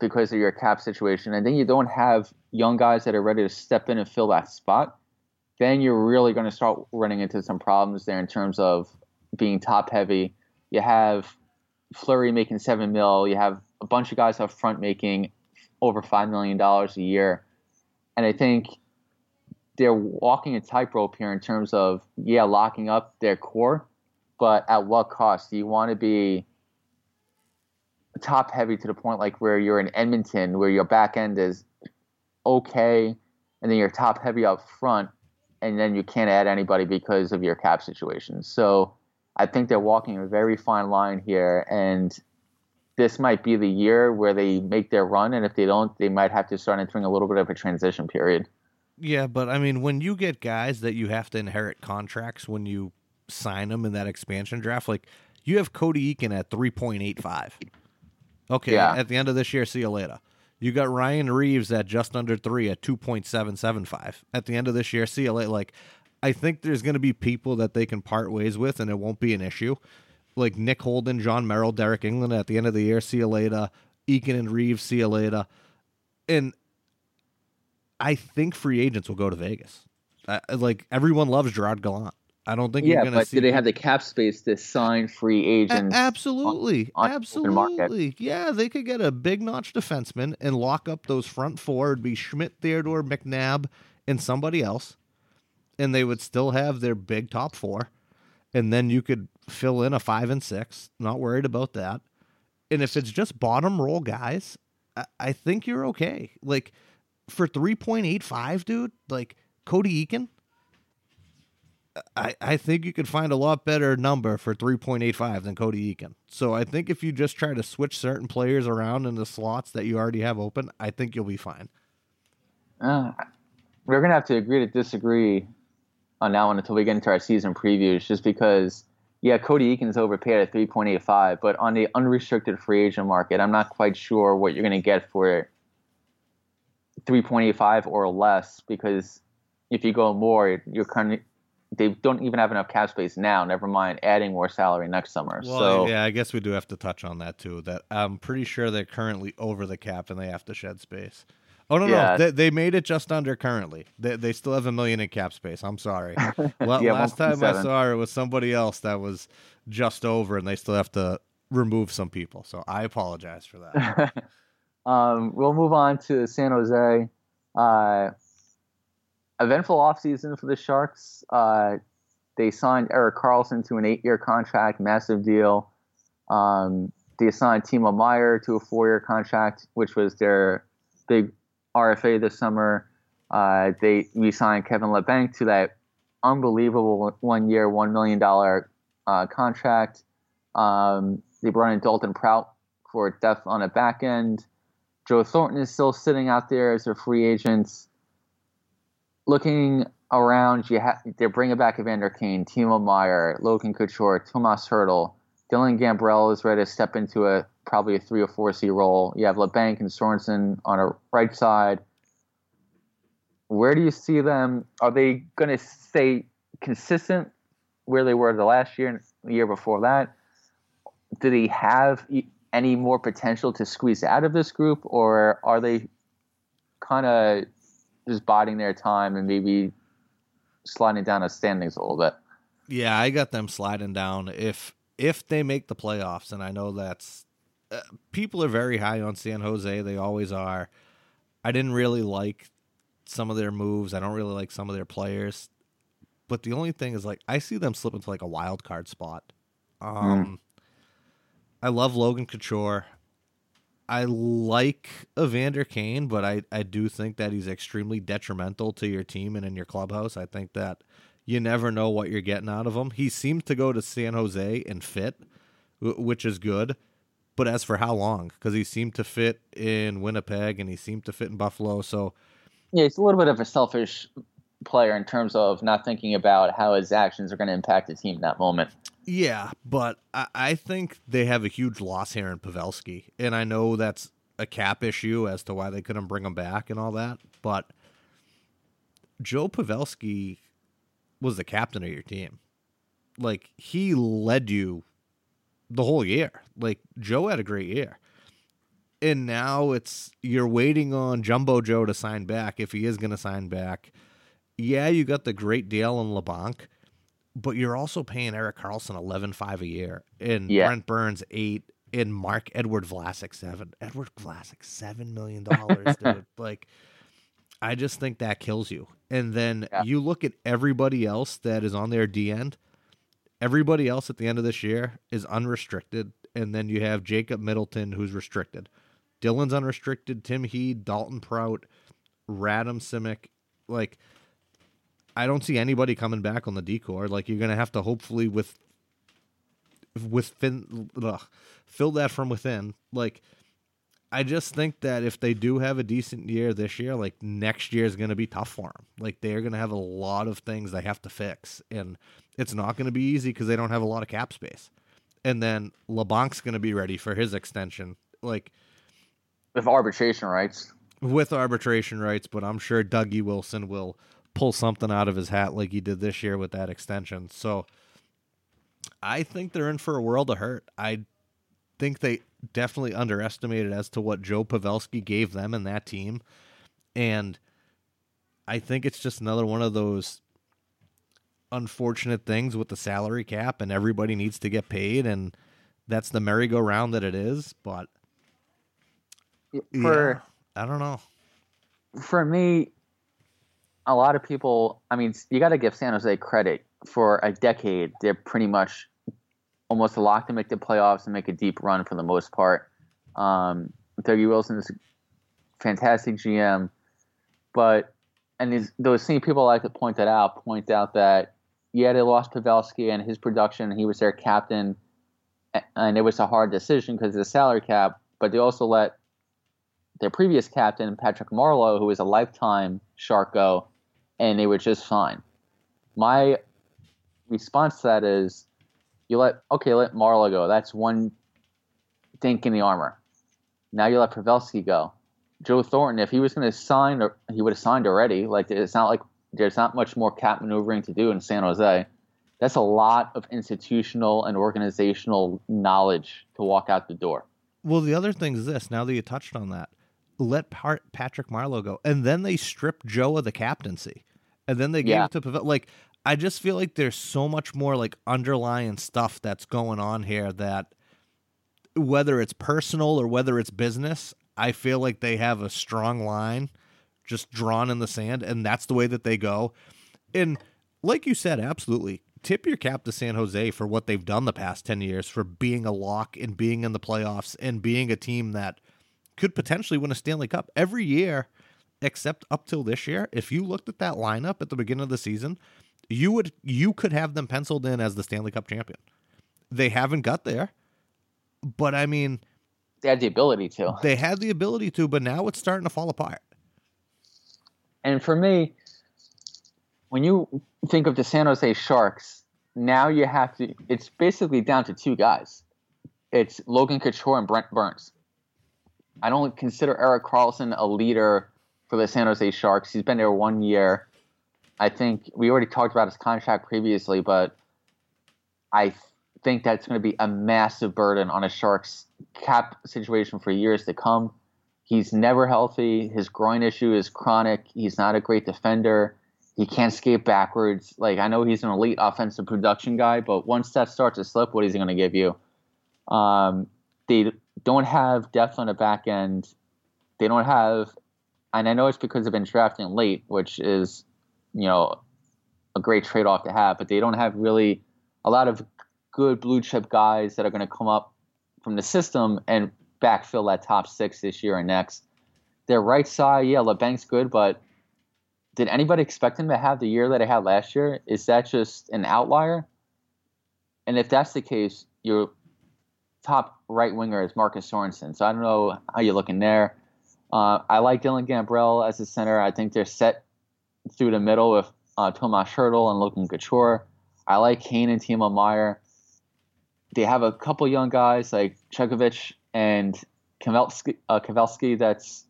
because of your cap situation, and then you don't have young guys that are ready to step in and fill that spot, then you're really going to start running into some problems there in terms of being top heavy. You have Fleury making seven mil. You have a bunch of guys up front making over five million dollars a year, and I think they're walking a tightrope here in terms of yeah locking up their core, but at what cost? Do you want to be top heavy to the point like where you're in Edmonton, where your back end is okay, and then you're top heavy up front, and then you can't add anybody because of your cap situation. So I think they're walking a very fine line here, and this might be the year where they make their run, and if they don't, they might have to start entering a little bit of a transition period. Yeah, but I mean, when you get guys that you have to inherit contracts when you sign them in that expansion draft, like you have Cody Eakin at three point eight five. Okay, yeah. at the end of this year, see you later. You got Ryan Reaves at just under three at two point seven seven five. At the end of this year, see you later. Like, I think there's going to be people that they can part ways with, and it won't be an issue like Nick Holden, Jon Merrill, Deryk Engelland at the end of the year. See you later. Eakin and Reaves, see you later. And I think free agents will go to Vegas. Uh, like everyone loves Gerard Gallant. I don't think yeah, you're going to see. do they have the cap space to sign free agents? A- absolutely, on, on absolutely. Yeah, they could get a big notch defenseman and lock up those front four. It'd be Schmidt, Theodore, McNabb, and somebody else, and they would still have their big top four. And then you could fill in a five and six. Not worried about that. And if it's just bottom roll guys, I, I think you're okay. Like for three point eight five, dude. Like Cody Eakin. I, I think you could find a lot better number for 3.85 than Cody Eakin. So I think if you just try to switch certain players around in the slots that you already have open, I think you'll be fine. Uh, we're going to have to agree to disagree on that one until we get into our season previews, just because yeah, Cody Eakin's overpaid at 3.85, but on the unrestricted free agent market, I'm not quite sure what you're going to get for 3.85 or less because if you go more, you're kind of they don't even have enough cap space now. Never mind adding more salary next summer. Well, so yeah, I guess we do have to touch on that too. That I'm pretty sure they're currently over the cap and they have to shed space. Oh no, yeah. no, they, they, made it just under currently. They, they still have a million in cap space. I'm sorry. well, yeah, last time I saw it was somebody else that was just over, and they still have to remove some people. So I apologize for that. um, we'll move on to San Jose. Uh, eventful offseason for the Sharks. Uh, they signed Erik Karlsson to an eight-year contract, massive deal. Um, they signed Timo Meier to a four-year contract, which was their big RFA this summer. Uh, they we signed Kevin Labanc to that unbelievable one year, one million dollar uh, contract. Um, they brought in Dalton Prout for depth on the back end. Joe Thornton is still sitting out there as a free agent. Looking around, you ha- they're bringing back Evander Kane, Timo Meier, Logan Couture, Tomas Hertl. Dylan Gambrell is ready to step into a probably a three or four C role. You have Labanc and Sorensen on a right side. Where do you see them? Are they going to stay consistent where they were the last year and the year before that? Do they have any more potential to squeeze out of this group, or are they kind of just biding their time and maybe sliding down the standings a little bit? Yeah, I got them sliding down if if they make the playoffs, and I know that's uh, people are very high on San Jose. They always are. I didn't really like some of their moves. I don't really like some of their players. But the only thing is, like, I see them slip into like a wild card spot. Um, mm. I love Logan Couture. I like Evander Kane, but I, I do think that he's extremely detrimental to your team and in your clubhouse. I think that you never know what you're getting out of him. He seems to go to San Jose and fit, which is good. But as for how long? Because he seemed to fit in Winnipeg and he seemed to fit in Buffalo. So, yeah, he's a little bit of a selfish player in terms of not thinking about how his actions are going to impact the team in that moment. Yeah, but I, I think they have a huge loss here in Pavelski, and I know that's a cap issue as to why they couldn't bring him back and all that. But Joe Pavelski was the captain of your team. Like he led you the whole year. Like Joe had a great year. And now it's you're waiting on Jumbo Joe to sign back if he is going to sign back. Yeah, you got the great deal in Labanc, but you're also paying Erik Karlsson eleven five a year, and yeah. Brent Burns eight, and Mark Edward Vlasic seven. Edward Vlasic seven million dollars, dude. Like, I just think that kills you. And then yeah. you look at everybody else that is on their D end. Everybody else at the end of this year is unrestricted, and then you have Jacob Middleton who's restricted. Dylan's unrestricted. Tim Heed, Dalton Prout, Radim Simek, like I don't see anybody coming back on the decor. Like you're gonna have to hopefully with with fin, ugh, fill that from within. Like I just think that if they do have a decent year this year, like next year is going to be tough for them. Like they're going to have a lot of things they have to fix, and it's not going to be easy because they don't have a lot of cap space. And then Labanc's going to be ready for his extension, like with arbitration rights. With arbitration rights, but I'm sure Dougie Wilson will pull something out of his hat like he did this year with that extension. So I think they're in for a world of hurt. I think they definitely underestimated as to what Joe Pavelski gave them and that team. And I think it's just another one of those unfortunate things with the salary cap and everybody needs to get paid and that's the merry-go-round that it is, but for yeah, I don't know. For me, a lot of people, I mean, you got to give San Jose credit for a decade. They're pretty much almost locked to make the playoffs and make a deep run for the most part. Um, Dougie Wilson is a fantastic GM, but and those same people like to point that out, point out that yeah, they lost Pavelski and his production. He was their captain, and it was a hard decision because of the salary cap. But they also let their previous captain, Patrick Marleau, who was a lifetime Shark, go and they were just fine. My response to that is you let okay, let Marleau go. That's one dink in the armor. Now you let Pavelski go. Joe Thornton, if he was going to sign, or he would have signed already. Like it's not like there's not much more cap maneuvering to do in San Jose. That's a lot of institutional and organizational knowledge to walk out the door. Well, the other thing is this. Now that you touched on that, let Patrick Marleau go, and then they strip Joe of the captaincy and then they gave yeah. it to Pavel. Like I just feel like there's so much more like underlying stuff that's going on here that whether it's personal or whether it's business, I feel like they have a strong line just drawn in the sand, and that's the way that they go. And like you said, absolutely. Tip your cap to San Jose for what they've done the past 10 years for being a lock and being in the playoffs and being a team that could potentially win a Stanley Cup. Every year, except up till this year, if you looked at that lineup at the beginning of the season, you would you could have them penciled in as the Stanley Cup champion. They haven't got there, but I mean, they had the ability to. They had the ability to, but now it's starting to fall apart. And for me, when you think of the San Jose Sharks, now you have to. It's basically down to two guys. It's Logan Couture and Brent Burns. I don't consider Erik Karlsson a leader for the San Jose Sharks. He's been there one year. I think we already talked about his contract previously, but I think that's going to be a massive burden on a Sharks cap situation for years to come. He's never healthy. His groin issue is chronic. He's not a great defender. He can't skate backwards. Like I know he's an elite offensive production guy, but once that starts to slip, what is he going to give you? Um, they don't have depth on the back end. They don't have and I know it's because they've been drafting late, which is, you know, a great trade off to have, but they don't have really a lot of good blue chip guys that are going to come up from the system and backfill that top six this year and next. Their right side, yeah, Labanc's good, but did anybody expect him to have the year that he had last year? Is that just an outlier? And if that's the case, your top right winger is Marcus Sorensen. So I don't know how you're looking there. Uh, I like Dylan Gambrell as a center. I think they're set through the middle with uh, Tomas Hertl and Logan Couture. I like Kane and Timo Meier. They have a couple young guys like Chekhovich and Kavelski, uh, that's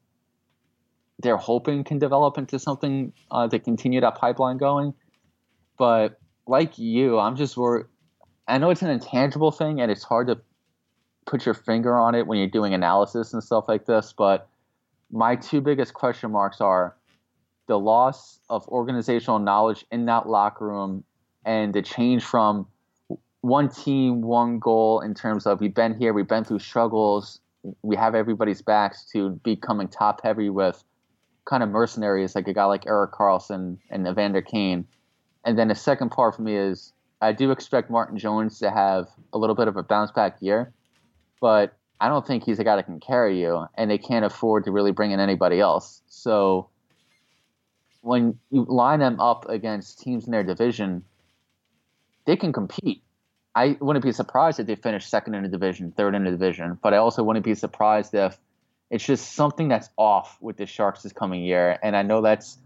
they're hoping can develop into something uh, to continue that pipeline going. But like you, I'm just worried. I know it's an intangible thing and it's hard to put your finger on it when you're doing analysis and stuff like this. But my two biggest question marks are the loss of organizational knowledge in that locker room and the change from one team, one goal in terms of we've been here, we've been through struggles, we have everybody's backs to becoming top heavy with kind of mercenaries like a guy like Erik Karlsson and Evander Kane. And then the second part for me is I do expect Martin Jones to have a little bit of a bounce back year, but I don't think he's a guy that can carry you, and they can't afford to really bring in anybody else. So when you line them up against teams in their division, they can compete. I wouldn't be surprised if they finish second in the division, third in the division, but I also wouldn't be surprised if it's just something that's off with the Sharks this coming year. And I know that's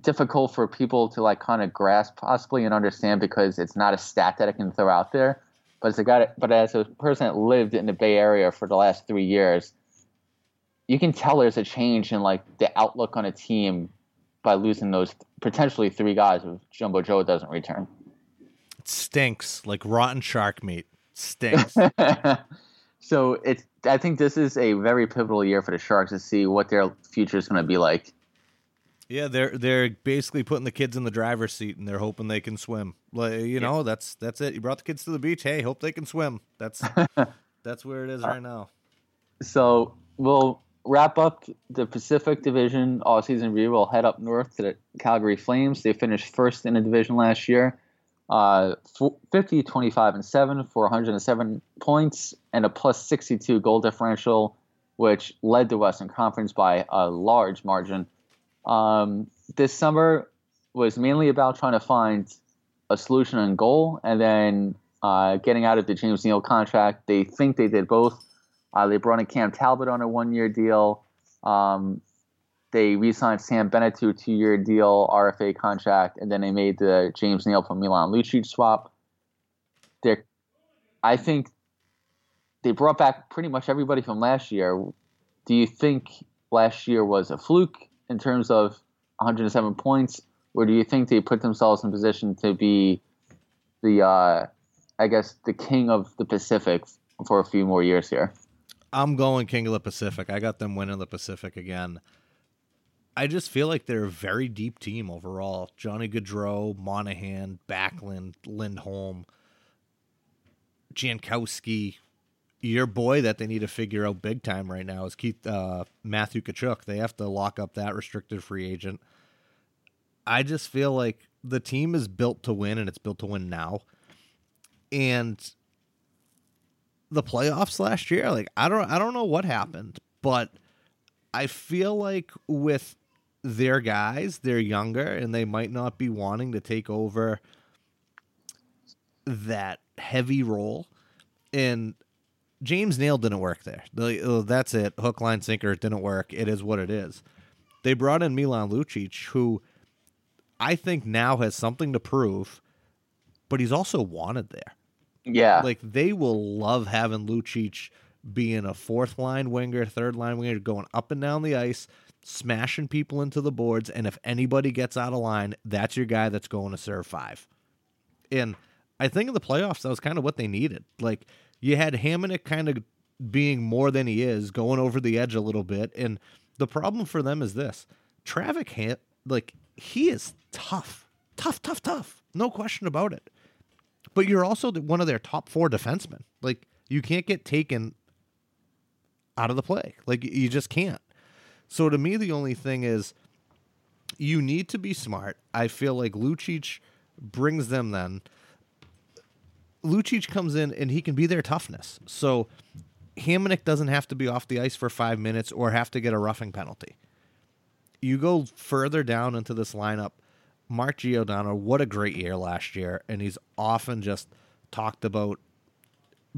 difficult for people to like kind of grasp possibly and understand because it's not a stat that I can throw out there. But as a guy, but as a person that lived in the Bay Area for the last three years, you can tell there's a change in like the outlook on a team by losing those potentially three guys if Jumbo Joe doesn't return. It stinks like rotten shark meat. Stinks. so it's. I think this is a very pivotal year for the Sharks to see what their future is going to be like. Yeah, they're they're basically putting the kids in the driver's seat and they're hoping they can swim. Like you know, that's that's it. You brought the kids to the beach. Hey, hope they can swim. That's that's where it is right now. So we'll wrap up the Pacific Division all season review. We'll head up north to the Calgary Flames. They finished first in the division last year. Uh, 50, 25, and 7 for 107 points and a plus 62 goal differential, which led the Western Conference by a large margin. Um, this summer was mainly about trying to find a solution in goal and then uh, getting out of the James Neal contract. They think they did both. Uh, they brought in Cam Talbot on a one year deal. Um, they re signed Sam Bennett to a two year deal, RFA contract, and then they made the James Neal from Milan Lucic swap. They're, I think they brought back pretty much everybody from last year. Do you think last year was a fluke in terms of 107 points, or do you think they put themselves in position to be the, uh, I guess, the king of the Pacific for a few more years here? I'm going King of the Pacific. I got them winning the Pacific again. I just feel like they're a very deep team overall. Johnny Gaudreau, Monahan, Backlund, Lindholm, Jankowski. Your boy that they need to figure out big time right now is Keith uh, Matthew Tkachuk. They have to lock up that restricted free agent. I just feel like the team is built to win, and it's built to win now. And the playoffs last year. Like I don't I don't know what happened, but I feel like with their guys, they're younger and they might not be wanting to take over that heavy role. And James Neal didn't work there. Oh, that's it. Hook, line, sinker. It didn't work. It is what it is. They brought in Milan Lucic, who I think now has something to prove, but he's also wanted there. Yeah. Like they will love having Lucic being a fourth line winger, third line winger, going up and down the ice, smashing people into the boards. And if anybody gets out of line, that's your guy that's going to serve five. And I think in the playoffs, that was kind of what they needed. Like you had Hamonic kind of being more than he is, going over the edge a little bit. And the problem for them is this Travic, Ham- like, he is tough, tough, tough, tough. No question about it but you're also one of their top four defensemen. Like you can't get taken out of the play. Like you just can't. So to me, the only thing is you need to be smart. I feel like Lucic brings them then. Lucic comes in and he can be their toughness. So Hamonic doesn't have to be off the ice for five minutes or have to get a roughing penalty. You go further down into this lineup, Mark Giordano, what a great year last year, and he's often just talked about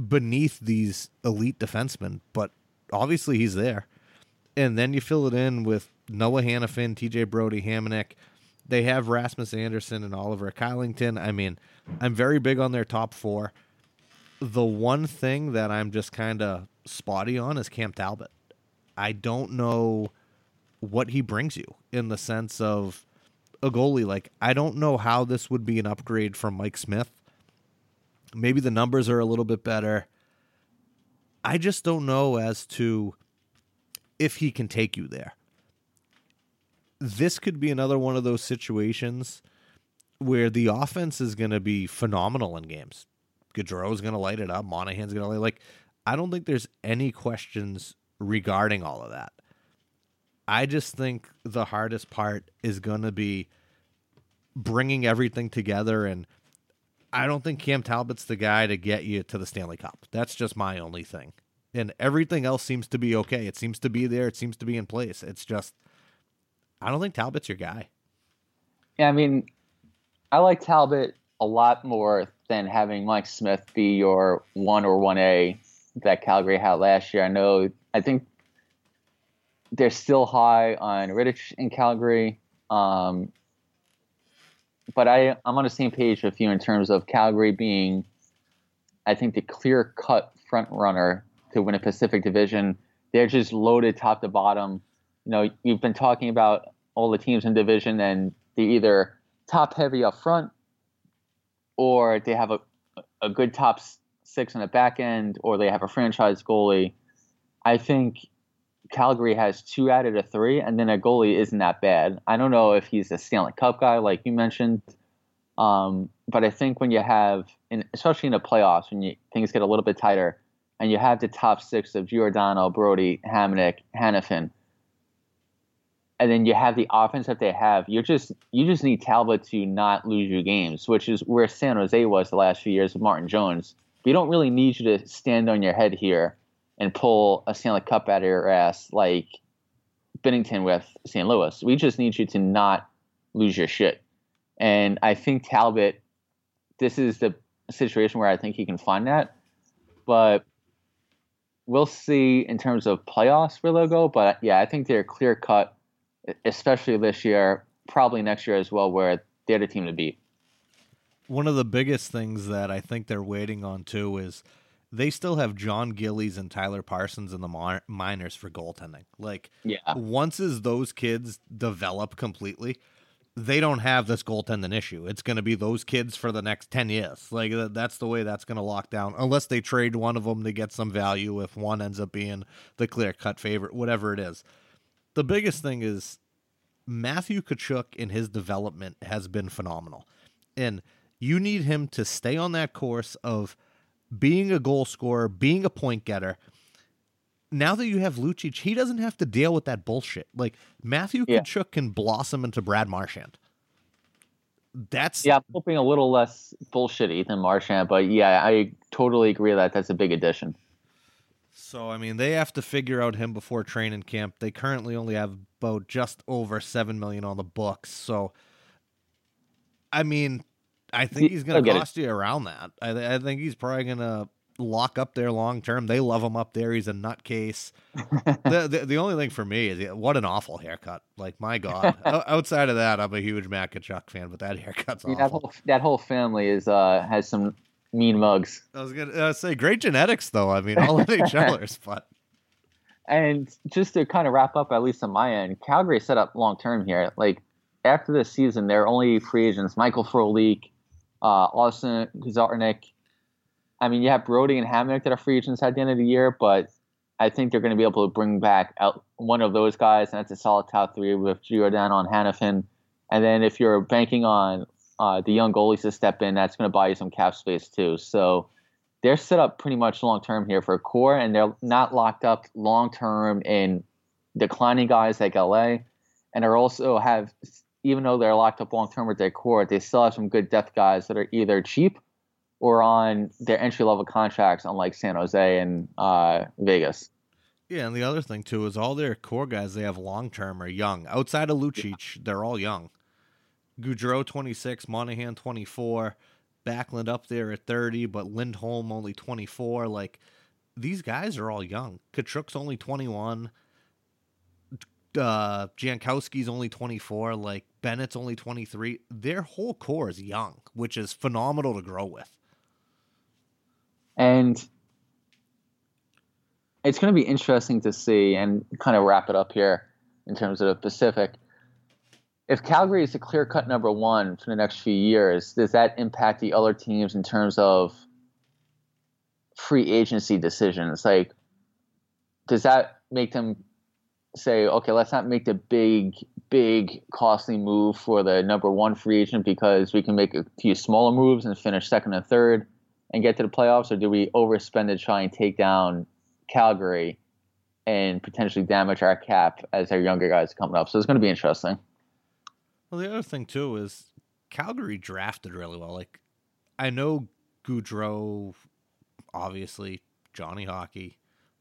beneath these elite defensemen, but obviously he's there. And then you fill it in with Noah Hanifin, TJ Brodie, Hamonic. They have Rasmus Andersson and Oliver Kylington. I mean, I'm very big on their top four. The one thing that I'm just kind of spotty on is Cam Talbot. I don't know what he brings you in the sense of a goalie. Like, I don't know how this would be an upgrade from Mike Smith. Maybe the numbers are a little bit better. I just don't know as to if he can take you there. This could be another one of those situations where the offense is going to be phenomenal in games. Gaudreau's going to light it up. Monahan's going to light like I don't think there's any questions regarding all of that. I just think the hardest part is going to be bringing everything together and I don't think Cam Talbot's the guy to get you to the Stanley Cup. That's just my only thing. And everything else seems to be okay. It seems to be there. It seems to be in place. It's just, I don't think Talbot's your guy. Yeah, I mean, I like Talbot a lot more than having Mike Smith be your one or one A that Calgary had last year. I know, I think they're still high on Rittich in Calgary. Um, but I, I'm on the same page with you in terms of Calgary being, I think, the clear cut front runner to win a Pacific Division. They're just loaded top to bottom. You know, you've been talking about all the teams in division, and they're either top heavy up front, or they have a a good top six on the back end, or they have a franchise goalie. I think Calgary has two out of the three, and then a goalie isn't that bad. I don't know if he's a Stanley Cup guy, like you mentioned, um, but I think when you have, in, especially in the playoffs, when you, things get a little bit tighter, and you have the top six of Giordano, Brodie, Hamonic, Hanifin, and then you have the offense that they have, you just you just need Talbot to not lose your games, which is where San Jose was the last few years with Martin Jones. We don't really need you to stand on your head here and pull a Stanley Cup out of your ass like Binnington with St. Louis. We just need you to not lose your shit. And I think Talbot, this is the situation where I think he can find that. But we'll see in terms of playoffs where they'll go. But yeah, I think they're clear cut, especially this year, probably next year as well, where they're the team to beat. One of the biggest things that I think they're waiting on too is – they still have John Gillies and Tyler Parsons in the minors for goaltending. Like, yeah, once as those kids develop completely, they don't have this goaltending issue. It's going to be those kids for the next 10 years. Like, that's the way that's going to lock down, unless they trade one of them to get some value if one ends up being the clear cut favorite, whatever it is. The biggest thing is Matthew Tkachuk in his development has been phenomenal. And you need him to stay on that course of being a goal scorer, being a point getter. Now that you have Lucic, he doesn't have to deal with that bullshit. Like Matthew yeah. Tkachuk can blossom into Brad Marchand. That's yeah. I'm hoping a little less bullshitty than Marchand, but yeah, I totally agree that that's a big addition. So I mean, they have to figure out him before training camp. They currently only have about just over seven million on the books. So, I mean, I think he's going to cost it. you around that. I, I think he's probably going to lock up there long term. They love him up there. He's a nutcase. the, the, the only thing for me is what an awful haircut. Like my god. Outside of that, I'm a huge Matt Tkachuk fan, but that haircut's awful. That whole that whole family is uh has some mean mugs. I was gonna uh, say great genetics though. I mean, all other's, but. And just to kind of wrap up, at least on my end, Calgary set up long term here. Like after this season, they're only free agents: Michael Frolik, uh, Austin Czarnik. I mean, you have Brodie and Hamonic that are free agents at the end of the year, but I think they're going to be able to bring back out one of those guys, and that's a solid top three with Giordano and Hanifin. And then if you're banking on uh, the young goalies to step in, that's going to buy you some cap space too. So they're set up pretty much long term here for a core, and they're not locked up long term in declining guys like LA, and they also have even though they're locked up long term with their core, they still have some good depth guys that are either cheap or on their entry level contracts, unlike San Jose and uh, Vegas. Yeah, and the other thing too is all their core guys they have long term are young. Outside of Lucic, they're all young. Twenty six, Monahan twenty four, Backlund up there at thirty, but Lindholm only twenty four. Like these guys are all young. Tkachuk's only twenty one. Uh, Jankowski's only twenty four. Like Bennett's only twenty three. Their whole core is young, which is phenomenal to grow with. And it's going to be interesting to see and kind of wrap it up here in terms of the Pacific. If Calgary is a clear cut number one for the next few years, does that impact the other teams in terms of free agency decisions? Like, does that make them say, okay, let's not make the big, big, costly move for the number one free agent because we can make a few smaller moves and finish second and third and get to the playoffs? Or do we overspend to try and take down Calgary and potentially damage our cap as our younger guys coming up. So it's going to be interesting. Well, the other thing too is Calgary drafted really well. Like I know Gaudreau, obviously Johnny Hockey,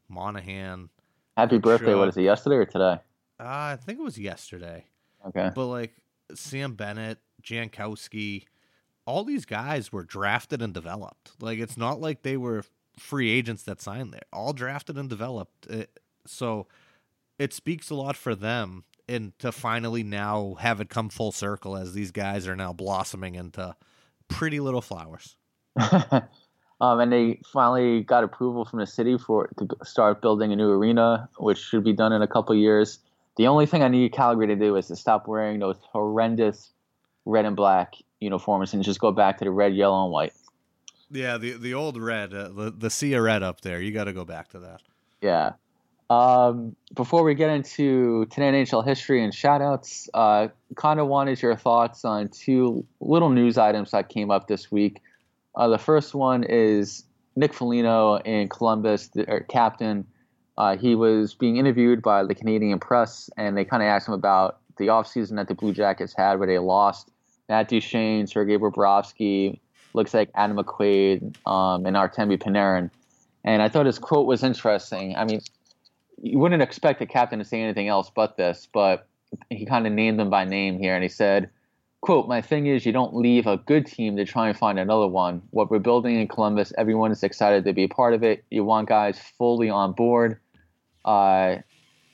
Monahan. Happy birthday! What is it? Yesterday or today? Uh, I think it was yesterday. Okay. But like Sam Bennett, Jankowski, all these guys were drafted and developed. Like it's not like they were free agents that signed there, all drafted and developed. It, so it speaks a lot for them and to finally now have it come full circle as these guys are now blossoming into pretty little flowers. um, and they finally got approval from the city for to start building a new arena, which should be done in a couple years. The only thing I need Calgary to do is to stop wearing those horrendous red and black uniforms and just go back to the red, yellow, and white. Yeah, the the old red, uh, the the sea of red up there. You got to go back to that. Yeah. Um, before we get into today NHL history and shoutouts, uh, kind of wanted your thoughts on two little news items that came up this week. Uh, the first one is Nick Foligno in Columbus, the captain. Uh, he was being interviewed by the Canadian press, and they kind of asked him about the offseason that the Blue Jackets had, where they lost Matt Duchene, Sergei Bobrovsky, looks like Adam McQuaid um, and Artemi Panarin. And I thought his quote was interesting. I mean, you wouldn't expect a captain to say anything else but this, but he kind of named them by name here, and he said, "quote My thing is, you don't leave a good team to try and find another one. What we're building in Columbus, everyone is excited to be a part of it. You want guys fully on board. Uh,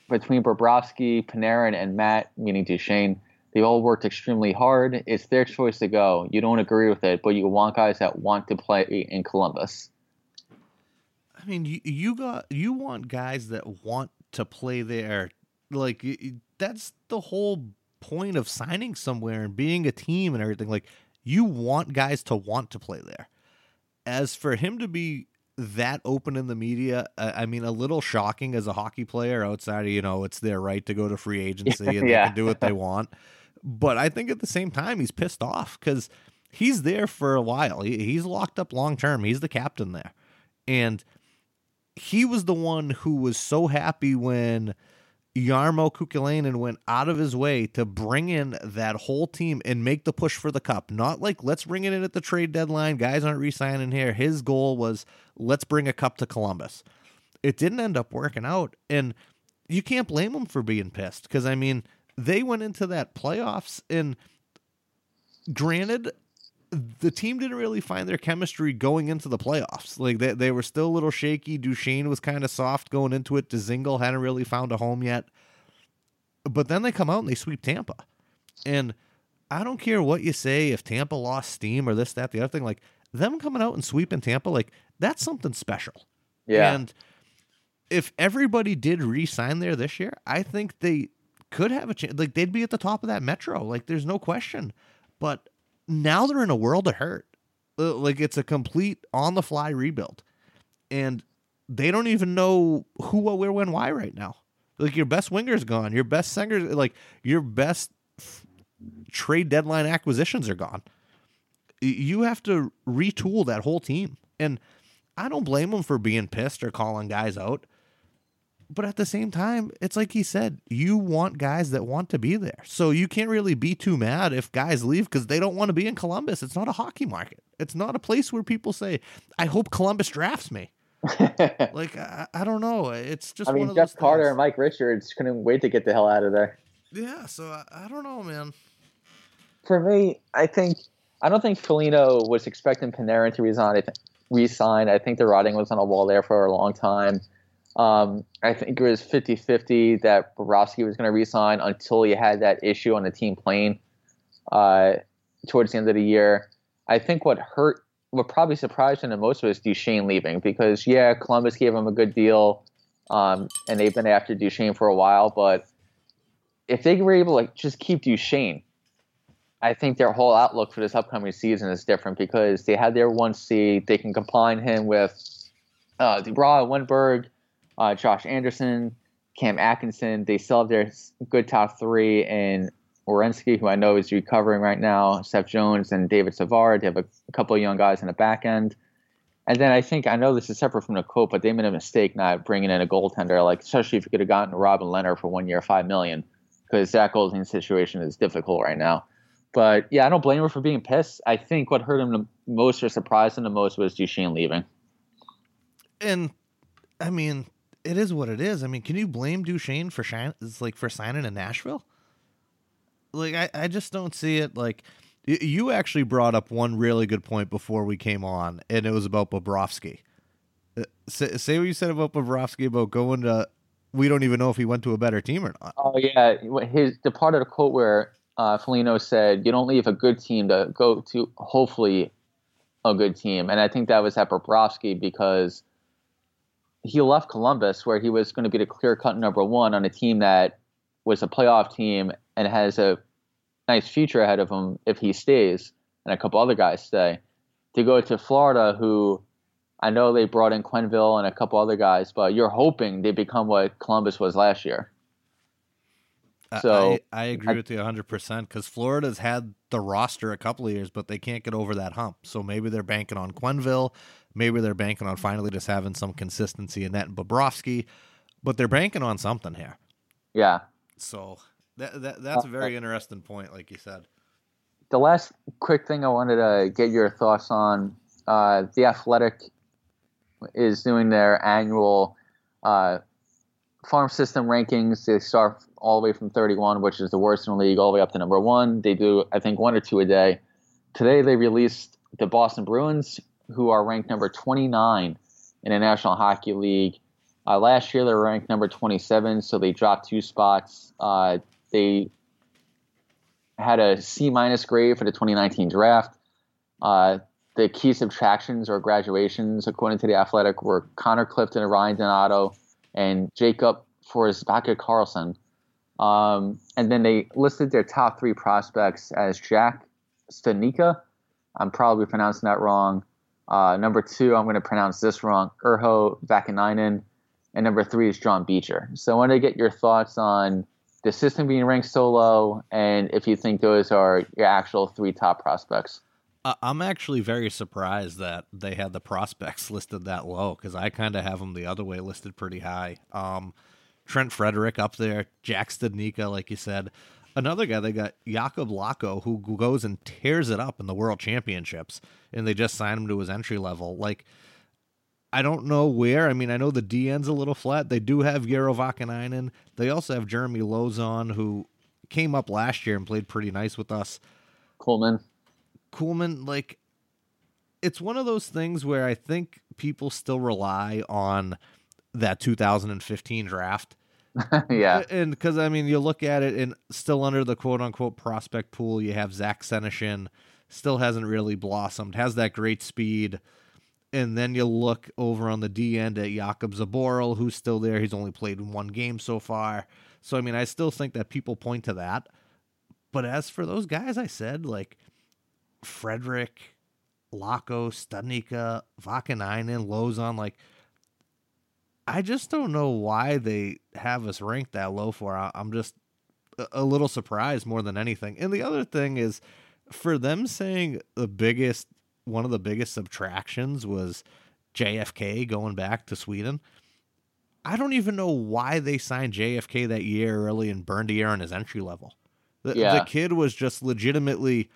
between Bobrovsky, Panarin, and Matt, meaning Duchene, they all worked extremely hard. It's their choice to go. You don't agree with it, but you want guys that want to play in Columbus. I mean, you, you got you want guys that want to play there. Like that's the whole point of signing somewhere and being a team and everything. Like you want guys to want to play there. As for him to be that open in the media, I mean, a little shocking as a hockey player outside of, you know, it's their right to go to free agency and yeah. they can do what they want. But I think at the same time, he's pissed off because he's there for a while. He, he's locked up long term. He's the captain there. And he was the one who was so happy when Jarmo Kekalainen went out of his way to bring in that whole team and make the push for the cup. Not like let's bring it in at the trade deadline. Guys aren't re-signing here. His goal was let's bring a cup to Columbus. It didn't end up working out, and you can't blame him for being pissed because I mean they went into that playoffs and granted the team didn't really find their chemistry going into the playoffs. Like they, they were still a little shaky. Duchene was kind of soft going into it. Dzingel hadn't really found a home yet. But then they come out and they sweep Tampa. And I don't care what you say if Tampa lost steam or this, that, the other thing. Like them coming out and sweeping Tampa, like that's something special. Yeah. And if everybody did re-sign there this year, I think they could have a chance. Like they'd be at the top of that metro. Like there's no question. But now they're in a world of hurt. Uh, like it's a complete on the fly rebuild, and they don't even know who, what, where, when, why right now. Like your best winger's gone. Your best singer, like your best f- trade deadline acquisitions are gone. You have to retool that whole team, and I don't blame them for being pissed or calling guys out But at the same time, it's like he said, you want guys that want to be there. So you can't really be too mad if guys leave because they don't want to be in Columbus. It's not a hockey market. It's not a place where people say, I hope Columbus drafts me. like, I, I, don't know. It's just I mean, Jeff Carter things. and Mike Richards couldn't wait to get the hell out of there. Yeah, so I, I don't know, man. For me, I think I don't think Foligno was expecting Panarin to resign. I th- resign. I think the writing was on a wall there for a long time. Um, I think it was 50 50 that Bobrovsky was going to resign until he had that issue on the team plane uh, towards the end of the year. I think what hurt, what probably surprised him the most was Duchene leaving because, yeah, Columbus gave him a good deal um, and they've been after Duchene for a while. But if they were able to just keep Duchene, I think their whole outlook for this upcoming season is different because they had their one seed. They can combine him with uh, Dubois, Wennberg, uh, Josh Anderson, Cam Atkinson. They still have their good top three, and Werenski, who I know is recovering right now, Seth Jones, and David Savard. They have a, a couple of young guys in the back end. And then I think I know this is separate from the quote, but they made a mistake not bringing in a goaltender, like especially if you could have gotten Robin Lehner for one year, five million, because that goaltending situation is difficult right now. But yeah, I don't blame him for being pissed. I think what hurt him the most or surprised him the most was Duchene leaving. And I mean, it is what it is. I mean, can you blame Duchene for shine, like for signing in Nashville? Like, I, I just don't see it. Like, you actually brought up one really good point before we came on, and it was about Bobrovsky. Uh, say, say, what you said about Bobrovsky about going to. We don't even know if he went to a better team or not. Oh yeah, his the part of the quote where uh, Foligno said, "You don't leave a good team to go to hopefully a good team," and I think that was at Bobrovsky because he left Columbus, where he was going to be the clear cut number one on a team that was a playoff team and has a nice future ahead of him if he stays and a couple other guys stay. To go to Florida, who I know they brought in Quenneville and a couple other guys, but you're hoping they become what Columbus was last year. So I, I agree I, with you 100 percent because Florida's had the roster a couple of years, but they can't get over that hump. So maybe they're banking on Quenneville, maybe they're banking on finally just having some consistency in that and Bobrovsky, but they're banking on something here. Yeah. So that, that that's a very interesting point, like you said. The last quick thing I wanted to get your thoughts on: uh, the Athletic is doing their annual uh, farm system rankings. They start all the way from 31, which is the worst in the league, all the way up to number one. They do, I think, one or two a day. Today they released the Boston Bruins, who are ranked number 29 in the National Hockey League. Uh, last year they were ranked number 27, so they dropped two spots. Uh, they had a C minus grade for the 2019 draft. Uh, the key subtractions or graduations, according to the Athletic, were Connor Clifton and Ryan Donato and Jakob Forsbacka Karlsson. Um, and then they listed their top three prospects as Jack Studnicka. I'm probably pronouncing that wrong. Uh, number two, I'm going to pronounce this wrong, Urho Vaakanainen. And number three is John Beecher. So I want to get your thoughts on the system being ranked so low and if you think those are your actual three top prospects. I'm actually very surprised that they had the prospects listed that low because I kind of have them the other way listed pretty high. Um, Trent Frederic up there, Jack Studnicka, like you said. Another guy, they got Jakub Lauko, who goes and tears it up in the World Championships, and they just signed him to his entry level. Like, I don't know where. I mean, I know the DN's a little flat. They do have Urho Vaakanainen. They also have Jeremy Lauzon, who came up last year and played pretty nice with us. Coleman. Kuhlman, like it's one of those things where I think people still rely on that 2015 draft. yeah. And because, I mean, you look at it and still under the quote unquote prospect pool, you have Zach Senyshyn, still hasn't really blossomed, has that great speed. And then you look over on the D end at Jakub Zboril, who's still there. He's only played one game so far. So, I mean, I still think that people point to that. But as for those guys I said, like Frederic, Lauko, Studnicka, Vaakanainen, Lauzon, like I just don't know why they have us ranked that low for. I'm just a little surprised more than anything. And the other thing is for them saying the biggest one of the biggest subtractions was JFK going back to Sweden. I don't even know why they signed JFK that year early and burned a year on his entry level. The, Yeah. the kid was just legitimately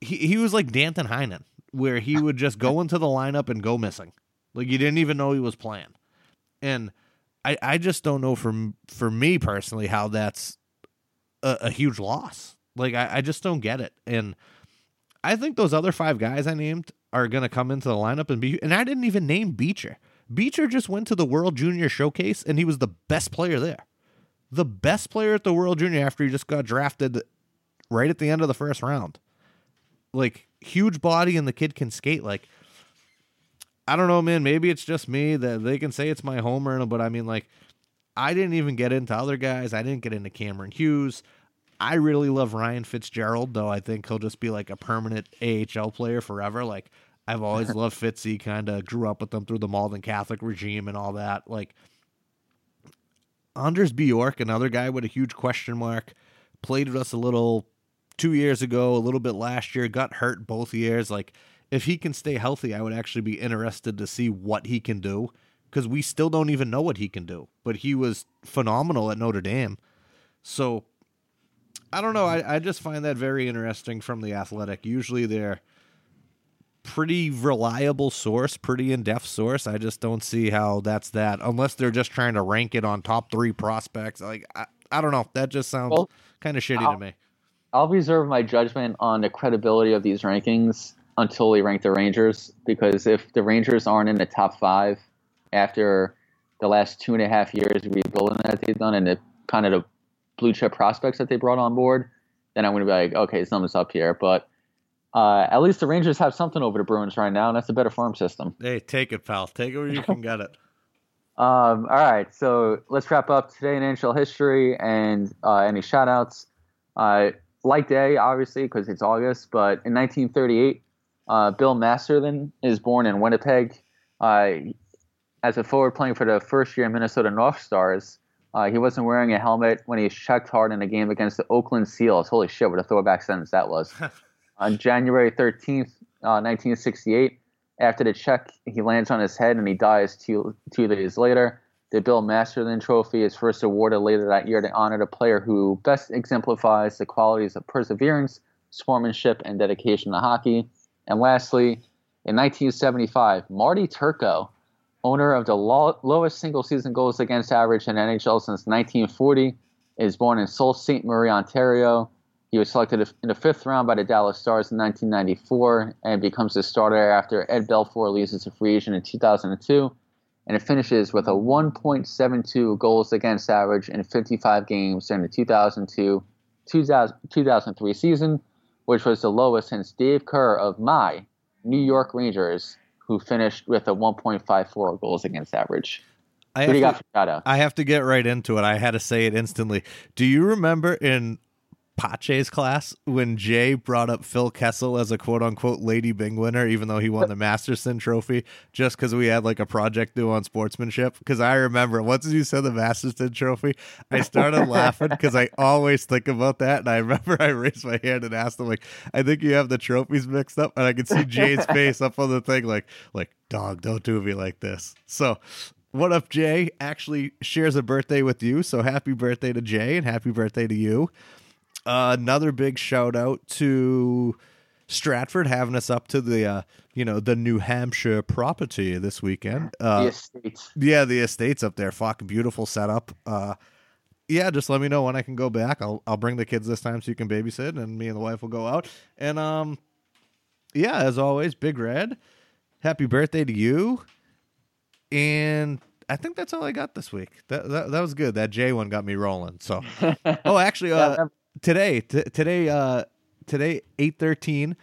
he, he was like Danton Heinen, where he would just go into the lineup and go missing. Like you didn't even know he was playing. And I, I just don't know for for me personally how that's a, a huge loss. Like I, I just don't get it. And I think those other five guys I named are gonna come into the lineup and be and I didn't even name Beecher. Beecher just went to the World Junior Showcase and he was the best player there. The best player at the World Junior after he just got drafted right at the end of the first round. Like huge body and the kid can skate like I don't know, man. Maybe it's just me that they can say it's my homer, but I mean, like, I didn't even get into other guys. I didn't get into Cameron Hughes. I really love Ryan Fitzgerald, though. I think he'll just be like a permanent AHL player forever. Like, I've always loved Fitzy. Kind of grew up with them through the Malden Catholic regime and all that. Like, Anders Bjork, another guy with a huge question mark, played with us a little two years ago, a little bit last year, got hurt both years. Like, if he can stay healthy, I would actually be interested to see what he can do because we still don't even know what he can do. But he was phenomenal at Notre Dame. So I don't know. I, I just find that very interesting from the athletic. Usually they're pretty reliable source, pretty in depth source. I just don't see how that's that unless they're just trying to rank it on top three prospects. Like I, I don't know. That just sounds Well, kind of shitty I'll- to me. I'll reserve my judgment on the credibility of these rankings until we rank the Rangers because if the Rangers aren't in the top five after the last two and a half years rebuilding that they've done and the kind of the blue chip prospects that they brought on board, then I'm going to be like, okay, something's up here. But uh, at least the Rangers have something over the Bruins right now, and that's a better farm system. Hey, take it, pal. Take it where you can get it. Um, all right, so let's wrap up today in NHL history and uh, any shout outs. Uh, light day, obviously, because it's August, but in 1938, uh, Bill Masterton is born in Winnipeg. Uh, as a forward playing for the first year Minnesota North Stars, uh, he wasn't wearing a helmet when he checked hard in a game against the Oakland Seals. Holy shit, what a throwback sentence that was. On January 13th, uh, 1968, after the check, he lands on his head and he dies two, two days later. The Bill Masterton Trophy is first awarded later that year to honor the player who best exemplifies the qualities of perseverance, sportsmanship, and dedication to hockey. And lastly, in 1975, Marty Turco, owner of the lo- lowest single season goals against average in NHL since 1940, is born in Sault Ste. Marie, Ontario. He was selected in the fifth round by the Dallas Stars in 1994 and becomes a starter after Ed Belfour leaves as a free agent in 2002. And it finishes with a 1.72 goals against average in 55 games during the 2002 2000, 2003 season, which was the lowest since Dave Kerr of my New York Rangers, who finished with a 1.54 goals against average. I What do you have to-? I have to get right into it. I had to say it instantly. Do you remember in Pache's class when Jay brought up Phil Kessel as a quote unquote Lady Byng winner, even though he won the Masterson trophy, just because we had like a project due on sportsmanship? Because I remember once you said the Masterson trophy, I started laughing because I always think about that. And I remember I raised my hand and asked him, like, I think you have the trophies mixed up. And I could see Jay's face up on the thing, like, like, dog, don't do me like this. So what up, Jay? Actually shares a birthday with you, so happy birthday to Jay and happy birthday to you. Uh, another big shout out to Stratford having us up to the uh, you know the New Hampshire property this weekend. the Uh, estates. yeah, the estates up there, fucking beautiful setup. Uh, yeah, just let me know when I can go back. I'll I'll bring the kids this time so you can babysit, and me and the wife will go out. And um, yeah, as always, Big Red, happy birthday to you. And I think that's all I got this week. That that, that was good. That J one got me rolling. So, oh, actually, uh, today t- today uh today 813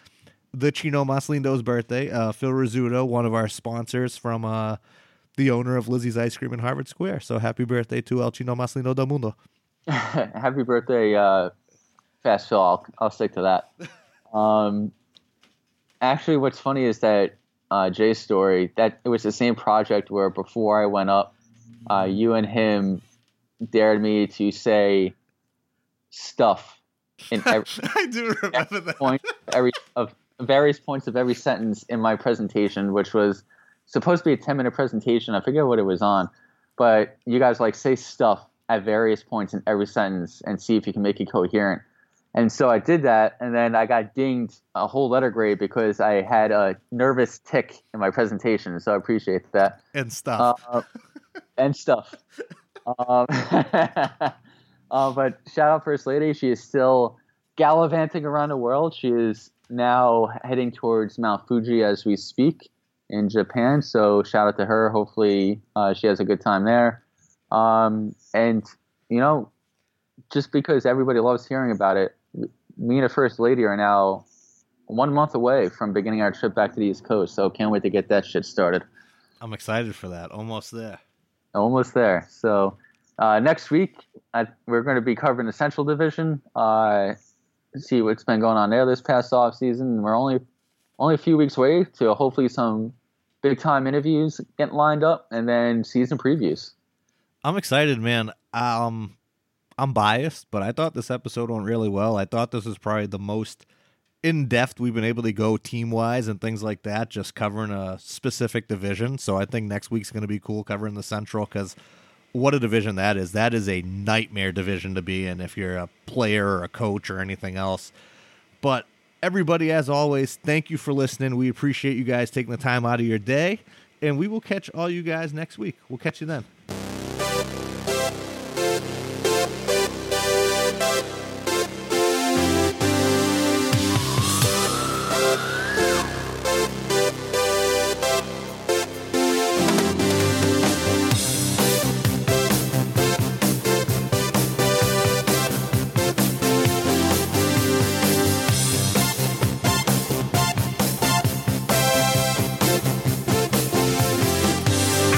the chino maslindo's birthday uh phil rizzuto one of our sponsors from uh the owner of lizzie's ice cream in harvard square so happy birthday to el chino maslindo del mundo Happy birthday, uh, Fast Phil. I'll, I'll stick to that. Um, actually, what's funny is that uh, Jay's story that it was the same project where before I went up, uh, you and him dared me to say stuff in every i do remember that point, every of various points of every sentence in my presentation, which was supposed to be a ten minute presentation. I forget what it was on, but you guys like say stuff at various points in every sentence and see if you can make it coherent. And so I did that, and then I got dinged a whole letter grade because I had a nervous tick in my presentation. So I appreciate that. And stuff. Uh, and stuff. um, uh, but shout out First Lady. She is still gallivanting around the world. She is now heading towards Mount Fuji as we speak in Japan. So shout out to her. Hopefully uh, she has a good time there. Um, and, you know, just because everybody loves hearing about it, me and the first lady are now one month away from beginning our trip back to the East Coast. So can't wait to get that shit started. I'm excited for that. Almost there. Almost there. So uh, next week we're going to be covering the Central Division. Uh, see what's been going on there this past off season. We're only only a few weeks away to hopefully some big time interviews getting lined up, and then season previews. I'm excited, man. Um, I'm biased, but I thought this episode went really well. I thought this was probably the most in depth we've been able to go team wise and things like that, just covering a specific division. So I think next week's going to be cool covering the Central because what a division that is. That is a nightmare division to be in if you're a player or a coach or anything else. But everybody, as always, thank you for listening. We appreciate you guys taking the time out of your day, and we will catch all you guys next week. We'll catch you then.